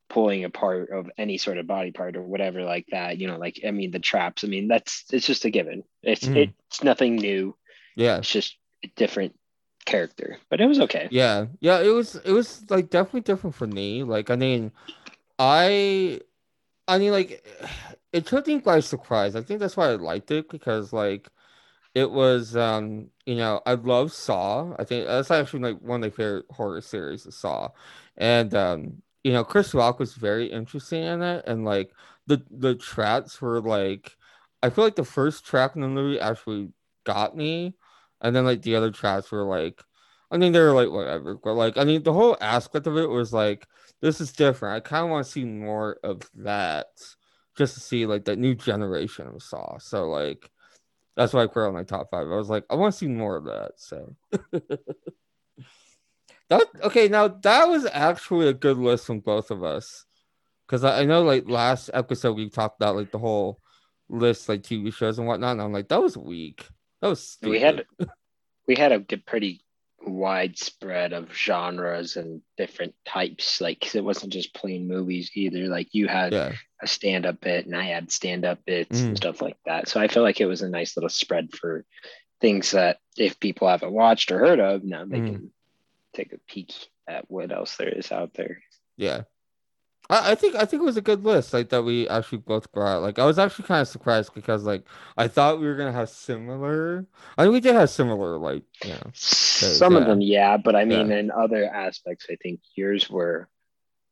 pulling apart of any sort of body part or whatever like that, you know, like, I mean, the traps, I mean, that's, it's just a given. It's, Mhm. it's nothing new. yeah, It's just a different character, but it was okay. yeah, yeah. It was it was like definitely different for me. Like I mean, I I mean like [sighs] it took me by surprise. I think that's why I liked it because like it was um you know I love Saw. I think that's actually like one of my favorite horror series Saw, and um you know Chris Rock was very interesting in it, and like the the traps were like I feel like the first track in the movie actually got me, and then like the other traps were like I mean they were like whatever, but like I mean the whole aspect of it was like this is different. I kind of want to see more of that just to see like that new generation of Saw. So like that's why I put it on my top five. I was like, I want to see more of that. So [laughs] that okay, now that was actually a good list from both of us. Cause I, I know like last episode we talked about like the whole list, like TV shows and whatnot. And I'm like, that was weak. That was stupid. we had we had a good, pretty widespread of genres and different types like 'cause it wasn't just plain movies either like you had yeah, a stand-up bit and i had stand-up bits Mm. and stuff like that so i feel like it was a nice little spread for things that if people haven't watched or heard of now they Mm. can take a peek at what else there is out there yeah. I, I think I think it was a good list, like that we actually both brought. Like I was actually kind of surprised because like I thought we were gonna have similar. I mean, we did have similar, like you know, some of them yeah but i mean Yeah. in other aspects i think yours were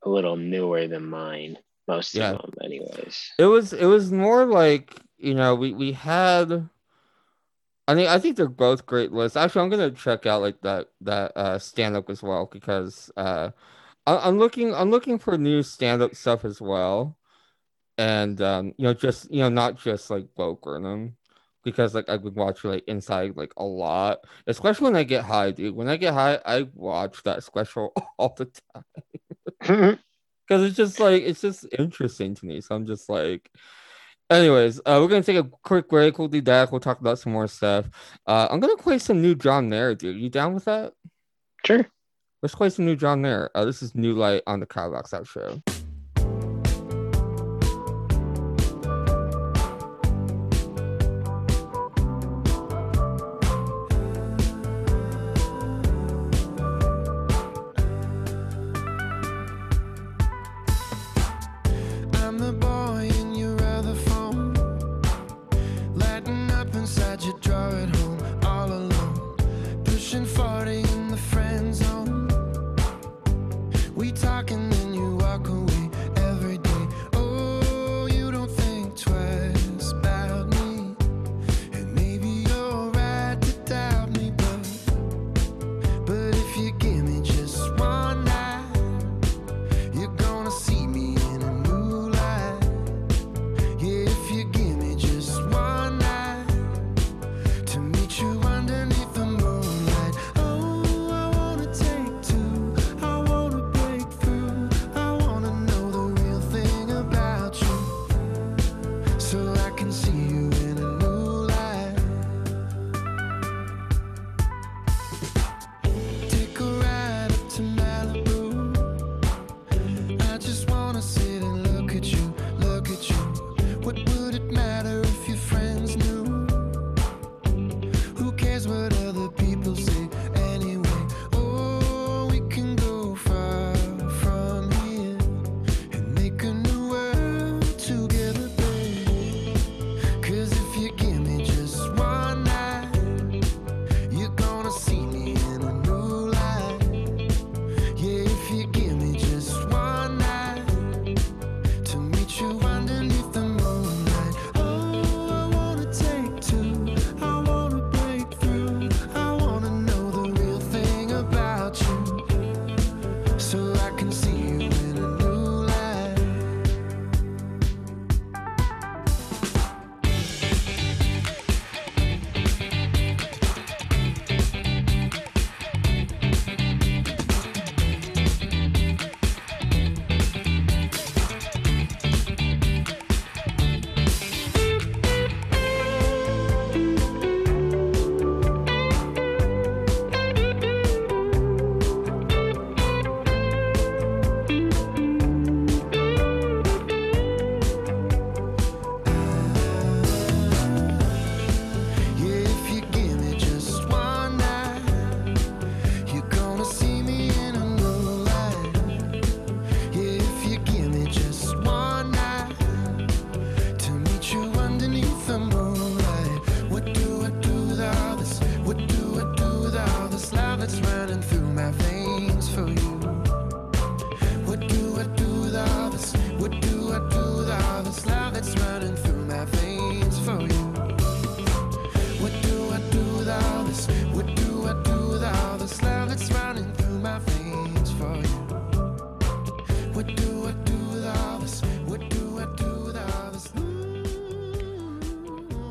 a little newer than mine most Yeah. of them anyways it was it was more like you know we we had. I mean, I think they're both great lists. Actually, I'm gonna check out like that that uh stand up as well because uh I, I'm looking I'm looking for new stand up stuff as well, and um you know just you know not just like Bo Burnham because like I've been watching like Inside like a lot, especially when I get high, dude. When I get high, I watch that special [laughs] all the time [laughs] because it's just like it's just interesting to me. So I'm just like, anyways, uh, we're gonna take a quick break. We'll do that. We'll talk about some more stuff. Uh, I'm gonna play some new John Mayer, dude. You down with that? sure Let's play some new John Mayer. Uh, this is New Light on the Kyle Rocks Out Show.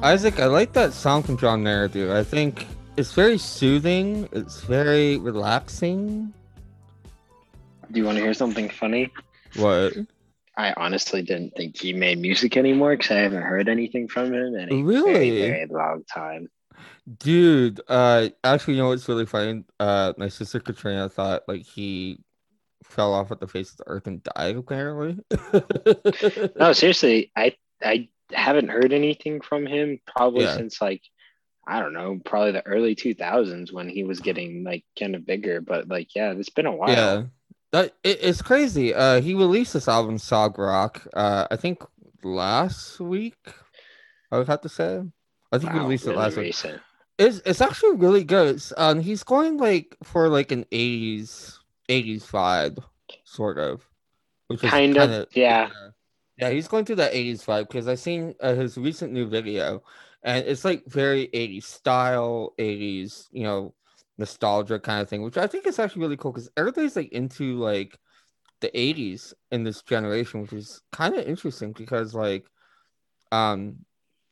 Isaac, I like that song from John Mayer, dude. I think it's very soothing. It's very relaxing. Do you want to hear something funny? What? I honestly didn't think he made music anymore because I haven't heard anything from him in a Really? very, very long time. Dude, uh, actually, you know what's really funny? Uh, my sister Katrina thought like he fell off at the face of the earth and died. Apparently. [laughs] No, seriously, I I haven't heard anything from him probably Yeah. since like I don't know, probably the early 2000s when he was getting like kind of bigger. But like, yeah, it's been a while. Yeah, that it, it's crazy. Uh, he released this album, Sob Rock. Uh, I think last week. I would have to say. I think he Wow, released it really last week. It's it's actually really good. It's, um, he's going like for like an '80s '80s vibe, sort of. Which is Kind of, kinda- yeah. Yeah, he's going through that '80s vibe because I seen uh, his recent new video, and it's like very '80s style, '80s, you know, nostalgia kind of thing, which I think is actually really cool because everybody's like into like the '80s in this generation, which is kind of interesting because like, um,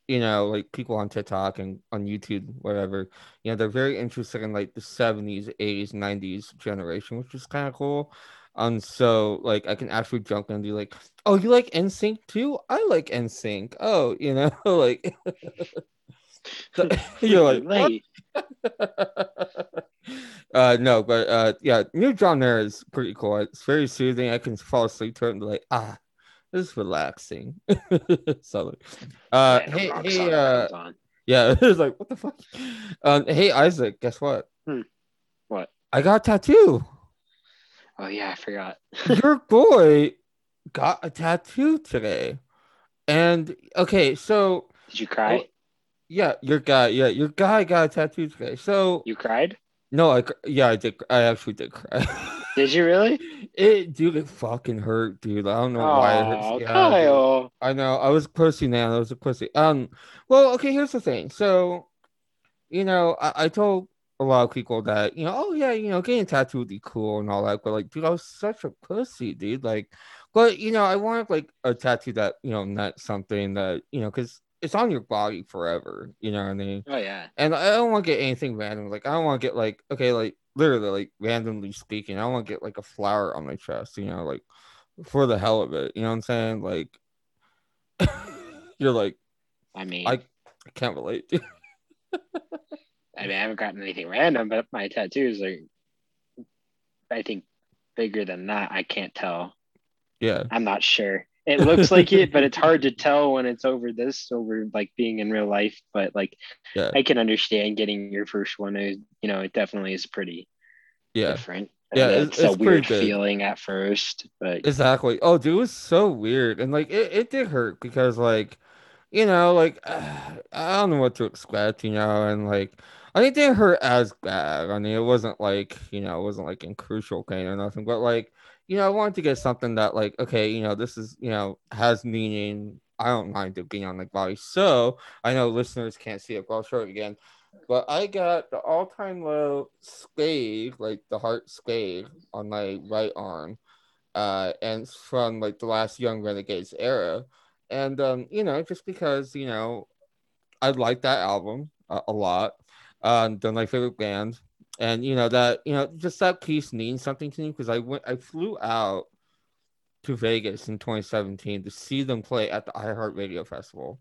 you know, like people on TikTok and on YouTube, whatever, you know, they're very interested in like the '70s, '80s, '90s generation, which is kind of cool. Um, so like I can actually jump in and be like, "Oh, you like NSYNC too? I like NSYNC." Oh, you know, [laughs] like so- [laughs] [laughs] you're like? Late. uh, no, but uh, yeah, new John Mayer is pretty cool. It's very soothing. I can fall asleep to it and be like, ah, this is relaxing. so, uh, Random hey, hey, uh, yeah, it's like, what the fuck? Um, hey, Isaac, guess what? What? I got a tattoo. Oh yeah, I forgot. [laughs] Your boy got a tattoo today, and okay, so Did you cry? Well, yeah, your guy, yeah, your guy got a tattoo today. So you cried? no, I yeah, I did. I actually did cry. [laughs] Did you really? It, dude, it fucking hurt, dude. I don't know why it Oh, hurts. Yeah, dude. Kyle. I know. I was a pussy, man. I was a pussy. Um, well, okay. Here's the thing. So, you know, I, I told a lot of people that, you know, oh yeah, you know, getting tattooed would be cool and all that, but like, dude, I was such a pussy, dude. Like, but you know, I wanted like a tattoo that you know not something that you know, because it's on your body forever. You know what I mean? Oh yeah. And I don't want to get anything random. Like I don't want to get like okay, like literally like randomly speaking, I don't want to get like a flower on my chest, you know, like for the hell of it. You know what I'm saying? Like [laughs] you're like, I mean, I I can't relate. [laughs] I mean, I haven't gotten anything random, but my tattoos are, I think, bigger than that. I can't tell. yeah. I'm not sure. It looks like it, but it's hard to [laughs] tell when it's over this, over like being in real life. But like, Yeah. I can understand getting your first one. It, you know, it definitely is pretty Yeah. different. Yeah, And it's- it's, a it's weird good. feeling at first, but Exactly. Oh, dude, it was so weird, and like it, it did hurt because like, you know, like [sighs] I don't know what to expect, you know, and like I didn't hurt as bad. I mean, it wasn't like you know, it wasn't like in crucial pain or nothing, but like you know, I wanted to get something that like okay, you know, this is you know has meaning. I don't mind it being on the body, so I know listeners can't see it, but I'll show it again. But I got the All Time Low spade, like the heart spade, on my right arm uh, and from like the last Young Renegades era. And um, you know, just because you know, I like that album a, a lot. Um, they're my favorite band, and you know that you know just that piece means something to me because I went, I flew out to Vegas in 2017 to see them play at the iHeartRadio Festival,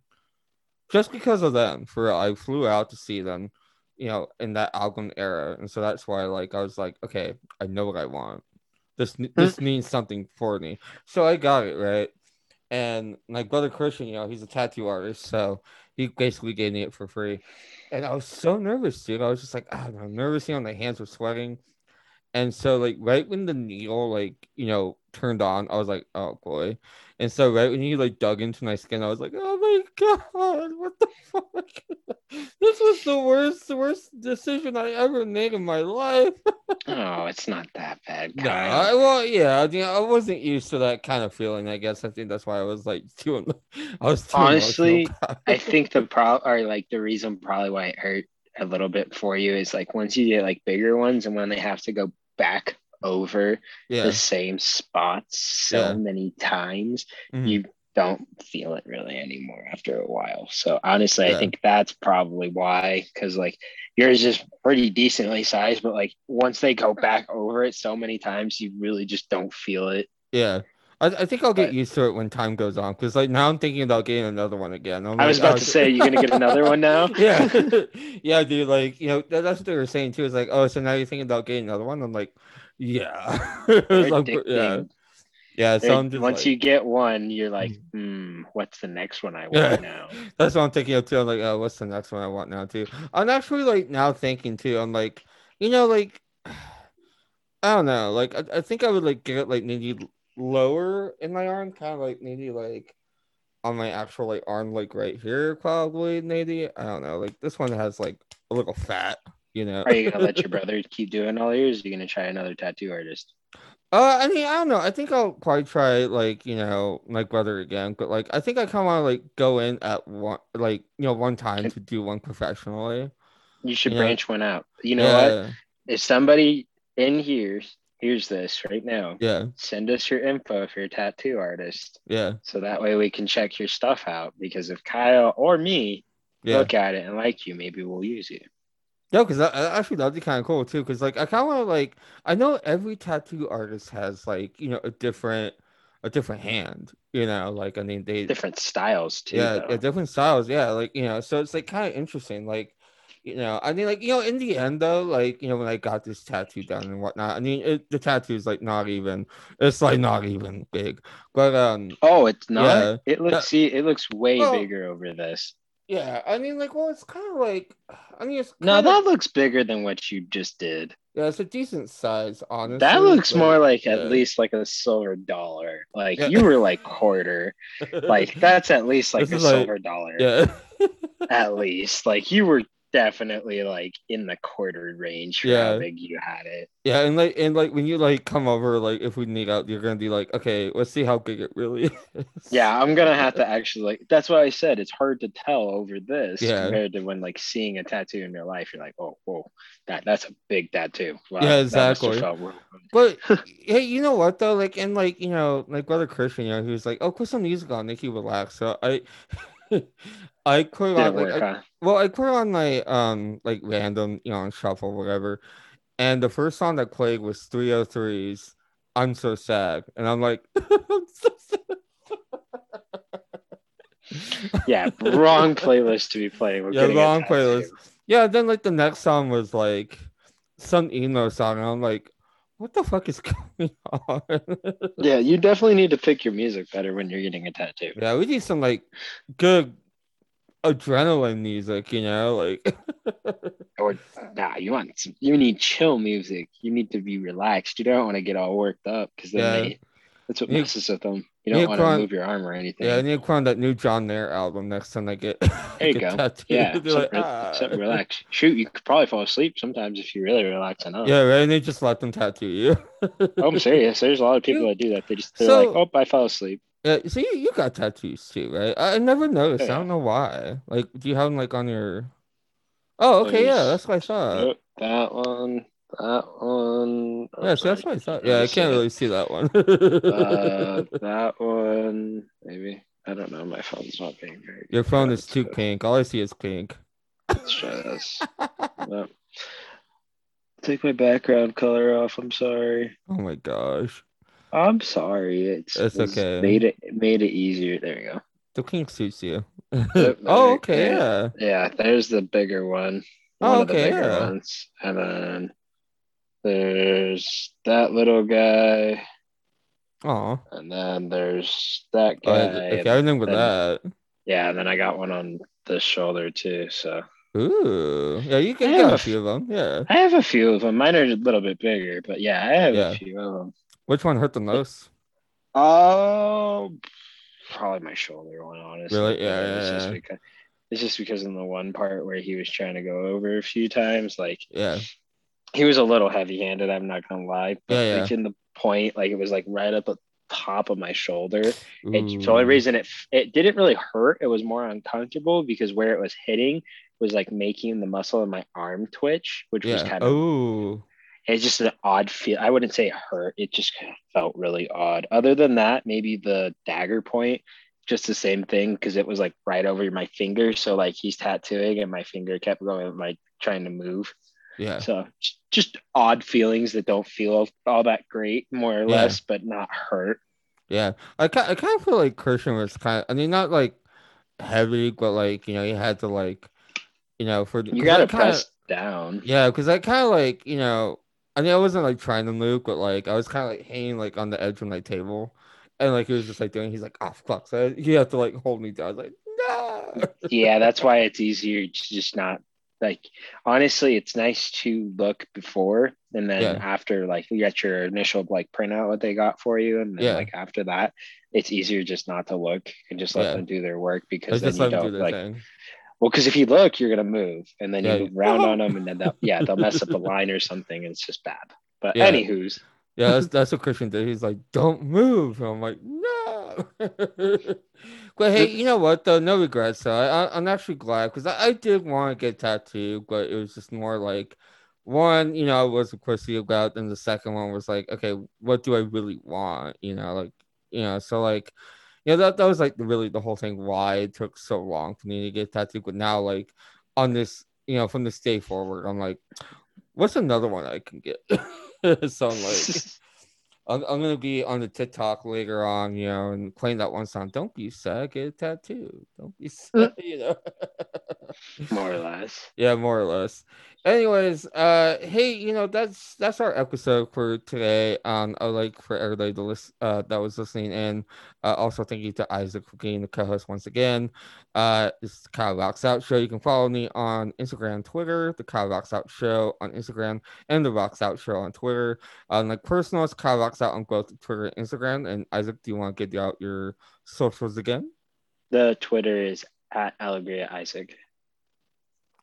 just because of them. For real, I flew out to see them, you know, in that album era, and so that's why like I was like, okay, I know what I want this this means something for me. So I got it right. And my brother Christian, you know, he's a tattoo artist, so he basically gave me it for free. And I was so nervous, dude. I was just like, ah, I'm nervous, you know, my hands were sweating. And so like right when the needle like, you know, turned on, I was like, oh boy. And so right when he like dug into my skin, I was like, oh my god, what the [laughs] fuck? This was the worst, worst decision I ever made in my life. [laughs] oh, it's not that bad. No, I, well, yeah, I, mean, I wasn't used to that kind of feeling. I guess I think that's why I was like [laughs] too. I was too Honestly, I think the [laughs] pro or like the reason probably why it hurt a little bit for you is like once you get like bigger ones and when they have to go back over yeah, the same spots so Yeah. many times, Mhm. you don't feel it really anymore after a while. So honestly, Yeah. I think that's probably why. Because like yours is pretty decently sized, but like once they go back over it so many times, you really just don't feel it. Yeah. I, I think I'll get But- used to it when time goes on because like now I'm thinking about getting another one again. I'm I was like, about oh, to say, you're gonna get another one now. [laughs] yeah, [laughs] yeah, dude. Like you know, that, that's what they were saying too. It's like, oh, so now you're thinking about getting another one? I'm like, yeah, [laughs] Like, yeah, addicting. Yeah. So I'm just once like- you get one, you're like, hmm, what's the next one I want now? [laughs] That's what I'm thinking of too. I'm like, oh, what's the next one I want now too? I'm actually like now thinking too. I'm like, you know, like [sighs] I don't know. Like I, I think I would like get it like maybe lower in my arm, kind of like maybe like on my actual like arm, like right here, probably maybe. I don't know. Like this one has like a little fat, you know. Are you gonna let your [laughs] brother keep doing all yours? Are you gonna try another tattoo artist? Uh, I mean, I don't know. I think I'll probably try like you know my brother again, but like I think I kind of want to like go in at one like you know one time to do one professionally. You should Yeah. branch one out. You know what? If somebody in here hears this right now, Yeah, send us your info if you're a tattoo artist. yeah, So that way we can check your stuff out. Because if Kyle or me yeah. look at it and like you, maybe we'll use you. No, because I actually that'd be kind of cool too. Because like I kind of want to like I know every tattoo artist has like you know a different a different hand. You know, like I mean they Different styles too. yeah, yeah different styles. Yeah, like you know, so it's like kind of interesting. Like you know, I mean, like you know, in the end though, like you know, when I got this tattoo done and whatnot, I mean, it, the tattoo is like not even it's like not even big, but um. Oh, it's not. Yeah. It looks That- see, it looks way Well, bigger over this. Yeah, I mean, like, well, it's kind of like, I mean, it's No, that looks bigger than what you just did. yeah, it's a decent size, honestly. that looks but- more like at least like a silver dollar. Like Yeah. you were like quarter. [laughs] Like that's at least like This a is like- silver dollar. yeah, [laughs] At least. Like you were definitely like in the quarter range for Yeah. how big you had it. yeah, and like, and like when you like come over, like if we meet out, you're gonna be like, okay, let's see how big it really [laughs] is. Yeah, I'm gonna have to actually like that's why I said it's hard to tell over this Yeah. compared to when like seeing a tattoo in real life, you're like, oh whoa, that that's a big tattoo. Wow, Yeah, that must have exactly. felt real good. But [laughs] hey, you know what though? Like, and like, you know, like brother Christian, you know, he was like, "Oh, put some music on, make you relax." So I, [laughs] [laughs] I put Didn't on like, I- well, I put on my um like random, you know, shuffle, whatever. And the first song that played was 3OH!3's "I'm So Sad," and I'm like, [laughs] I'm so sad. Yeah, wrong [laughs] playlist to be playing. We're Yeah, wrong playlist. Yeah, then like the next song was like some emo song, and I'm like, what the fuck is [laughs] going on? [laughs] Yeah, you definitely need to pick your music better when you're getting a tattoo. Yeah, we need some like good adrenaline music, you know, like [laughs] Or nah, you want some, you need chill music. You need to be relaxed. You don't want to get all worked up because then Yeah. they, that's what messes with them. You don't want to move your arm or anything. yeah, I need to on that new John Mayer album next time I get. [laughs] There you get go. tattooed. Yeah, something, like, "Ah." something relax. Shoot, you could probably fall asleep sometimes if you really relax enough. Yeah, right. And they just let them tattoo you. Oh, I'm serious. There's a lot of people You- that do that. They just they're So- like, oh, I fell asleep. yeah, so you, you got tattoos too, right? I, never noticed. I don't know why. Like, do you have them like on your? Oh, okay, yeah, that's what I thought. That one, that one. oh, yeah, so that's what I thought. Yeah, I can't really see that one. Uh, [laughs] that one, maybe. I don't know. My phone's not being very. Your phone is too pink. All I see is pink. Let's try this. Nope. Take my background color off. I'm sorry. Oh my gosh. I'm sorry. It's, It's it's okay. Made it made it easier. There we go. The pink suits you. [laughs] oh, okay, go. yeah. Yeah, there's the bigger one. Oh, One the okay, yeah. ones. And then there's that little guy. Oh, And then there's that oh, guy. okay, I remember then- that. Yeah, and then I got one on the shoulder too. So Ooh, yeah, you I can have a few of them. Yeah. I have a few of them. Mine are a little bit bigger, but yeah, I have Yeah. a few of them. Which one hurt the most? Oh, probably my shoulder one, honestly. Really? Yeah, but It's yeah, just yeah. because it's just because in the one part where he was trying to go over a few times, like Yeah. He was a little heavy-handed. I'm not gonna lie, but Yeah, yeah. like in the point, like it was like right up at top of my shoulder. And the only reason it it didn't really hurt, it was more uncomfortable because where it was hitting was like making the muscle in my arm twitch, which was kind of Oh. it's just an odd feel. I wouldn't say it hurt. It just felt really odd. Other than that, maybe the dagger point just the same thing because it was like right over my finger. So like he's tattooing and my finger kept going like trying to move. Yeah. So just odd feelings that don't feel all that great, more or Yeah. less, but not hurt. Yeah, I kind I kind of feel like Christian was kind of. I mean, not like heavy, but like you know, he had to like, you know, for you gotta I kinda- press down. Yeah, because I kind of like you know, I mean, I wasn't like trying to move, but like I was kind of like hanging like on the edge of my table, and like he was just like doing. He's like, oh fuck, so he had to like hold me down. I was like, no. yeah, that's why it's easier to just not like honestly, it's nice to look before and then Yeah. after like you get your initial like printout what they got for you, and then Yeah. like after that, it's easier just not to look and just let Yeah. them do their work because then you do don't their like thing. well because if you look you're gonna move and then you move around on them and then they'll yeah they'll mess up a line or something and it's just bad. But anywho's Yeah, that's that's what Christian did. He's like, "Don't move." And I'm like, "No." [laughs] but hey, you know what? Though, no regrets. So I, I'm actually glad because I, I did want to get tattooed, but it was just more like one, you know, I was of course the about, and the second one was like, okay, what do I really want? You know, like, you know, so like, you know, that that was like really the whole thing why it took so long for me to get tattooed. But now, like, on this, you know, from this day forward, I'm like, what's another one I can get? [laughs] [laughs] so like. I'm, I'm gonna be on the TikTok later on, you know, and playing that one song. Don't be sad, get a tattoo. Don't be [laughs] sad, you know. more or less. yeah, more or less. Anyways, uh, hey, you know that's that's our episode for today. Um, I like for everybody to listen, uh, that was listening in. Uh, also, thank you to Isaac for being the co-host once again. Uh, this is Kyle Rocks Out Show. You can follow me on Instagram, Twitter, the Kyle Rocks Out Show on Instagram, and the Rocks Out Show on Twitter. On like personals, Kyle Rocks Out on both Twitter and Instagram. And Isaac, do you want to get out your socials again? The Twitter is at Alegria Isaac.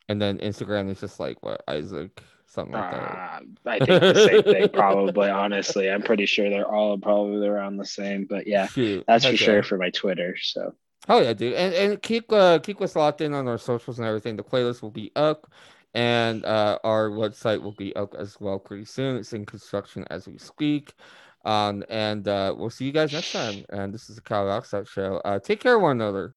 And then Instagram is just like what Isaac, something like that. Uh, I think the same thing, [laughs] probably. Honestly, I'm pretty sure they're all probably around the same. But yeah, Shoot, that's for sure for my Twitter. So Oh yeah, dude, and and keep uh keep us locked in on our socials and everything. The playlist will be up, and uh our website will be up as well pretty soon. It's in construction as we speak. Um and uh we'll see you guys next time. And this is the Kyle Rocks Out Show. Uh take care of one another.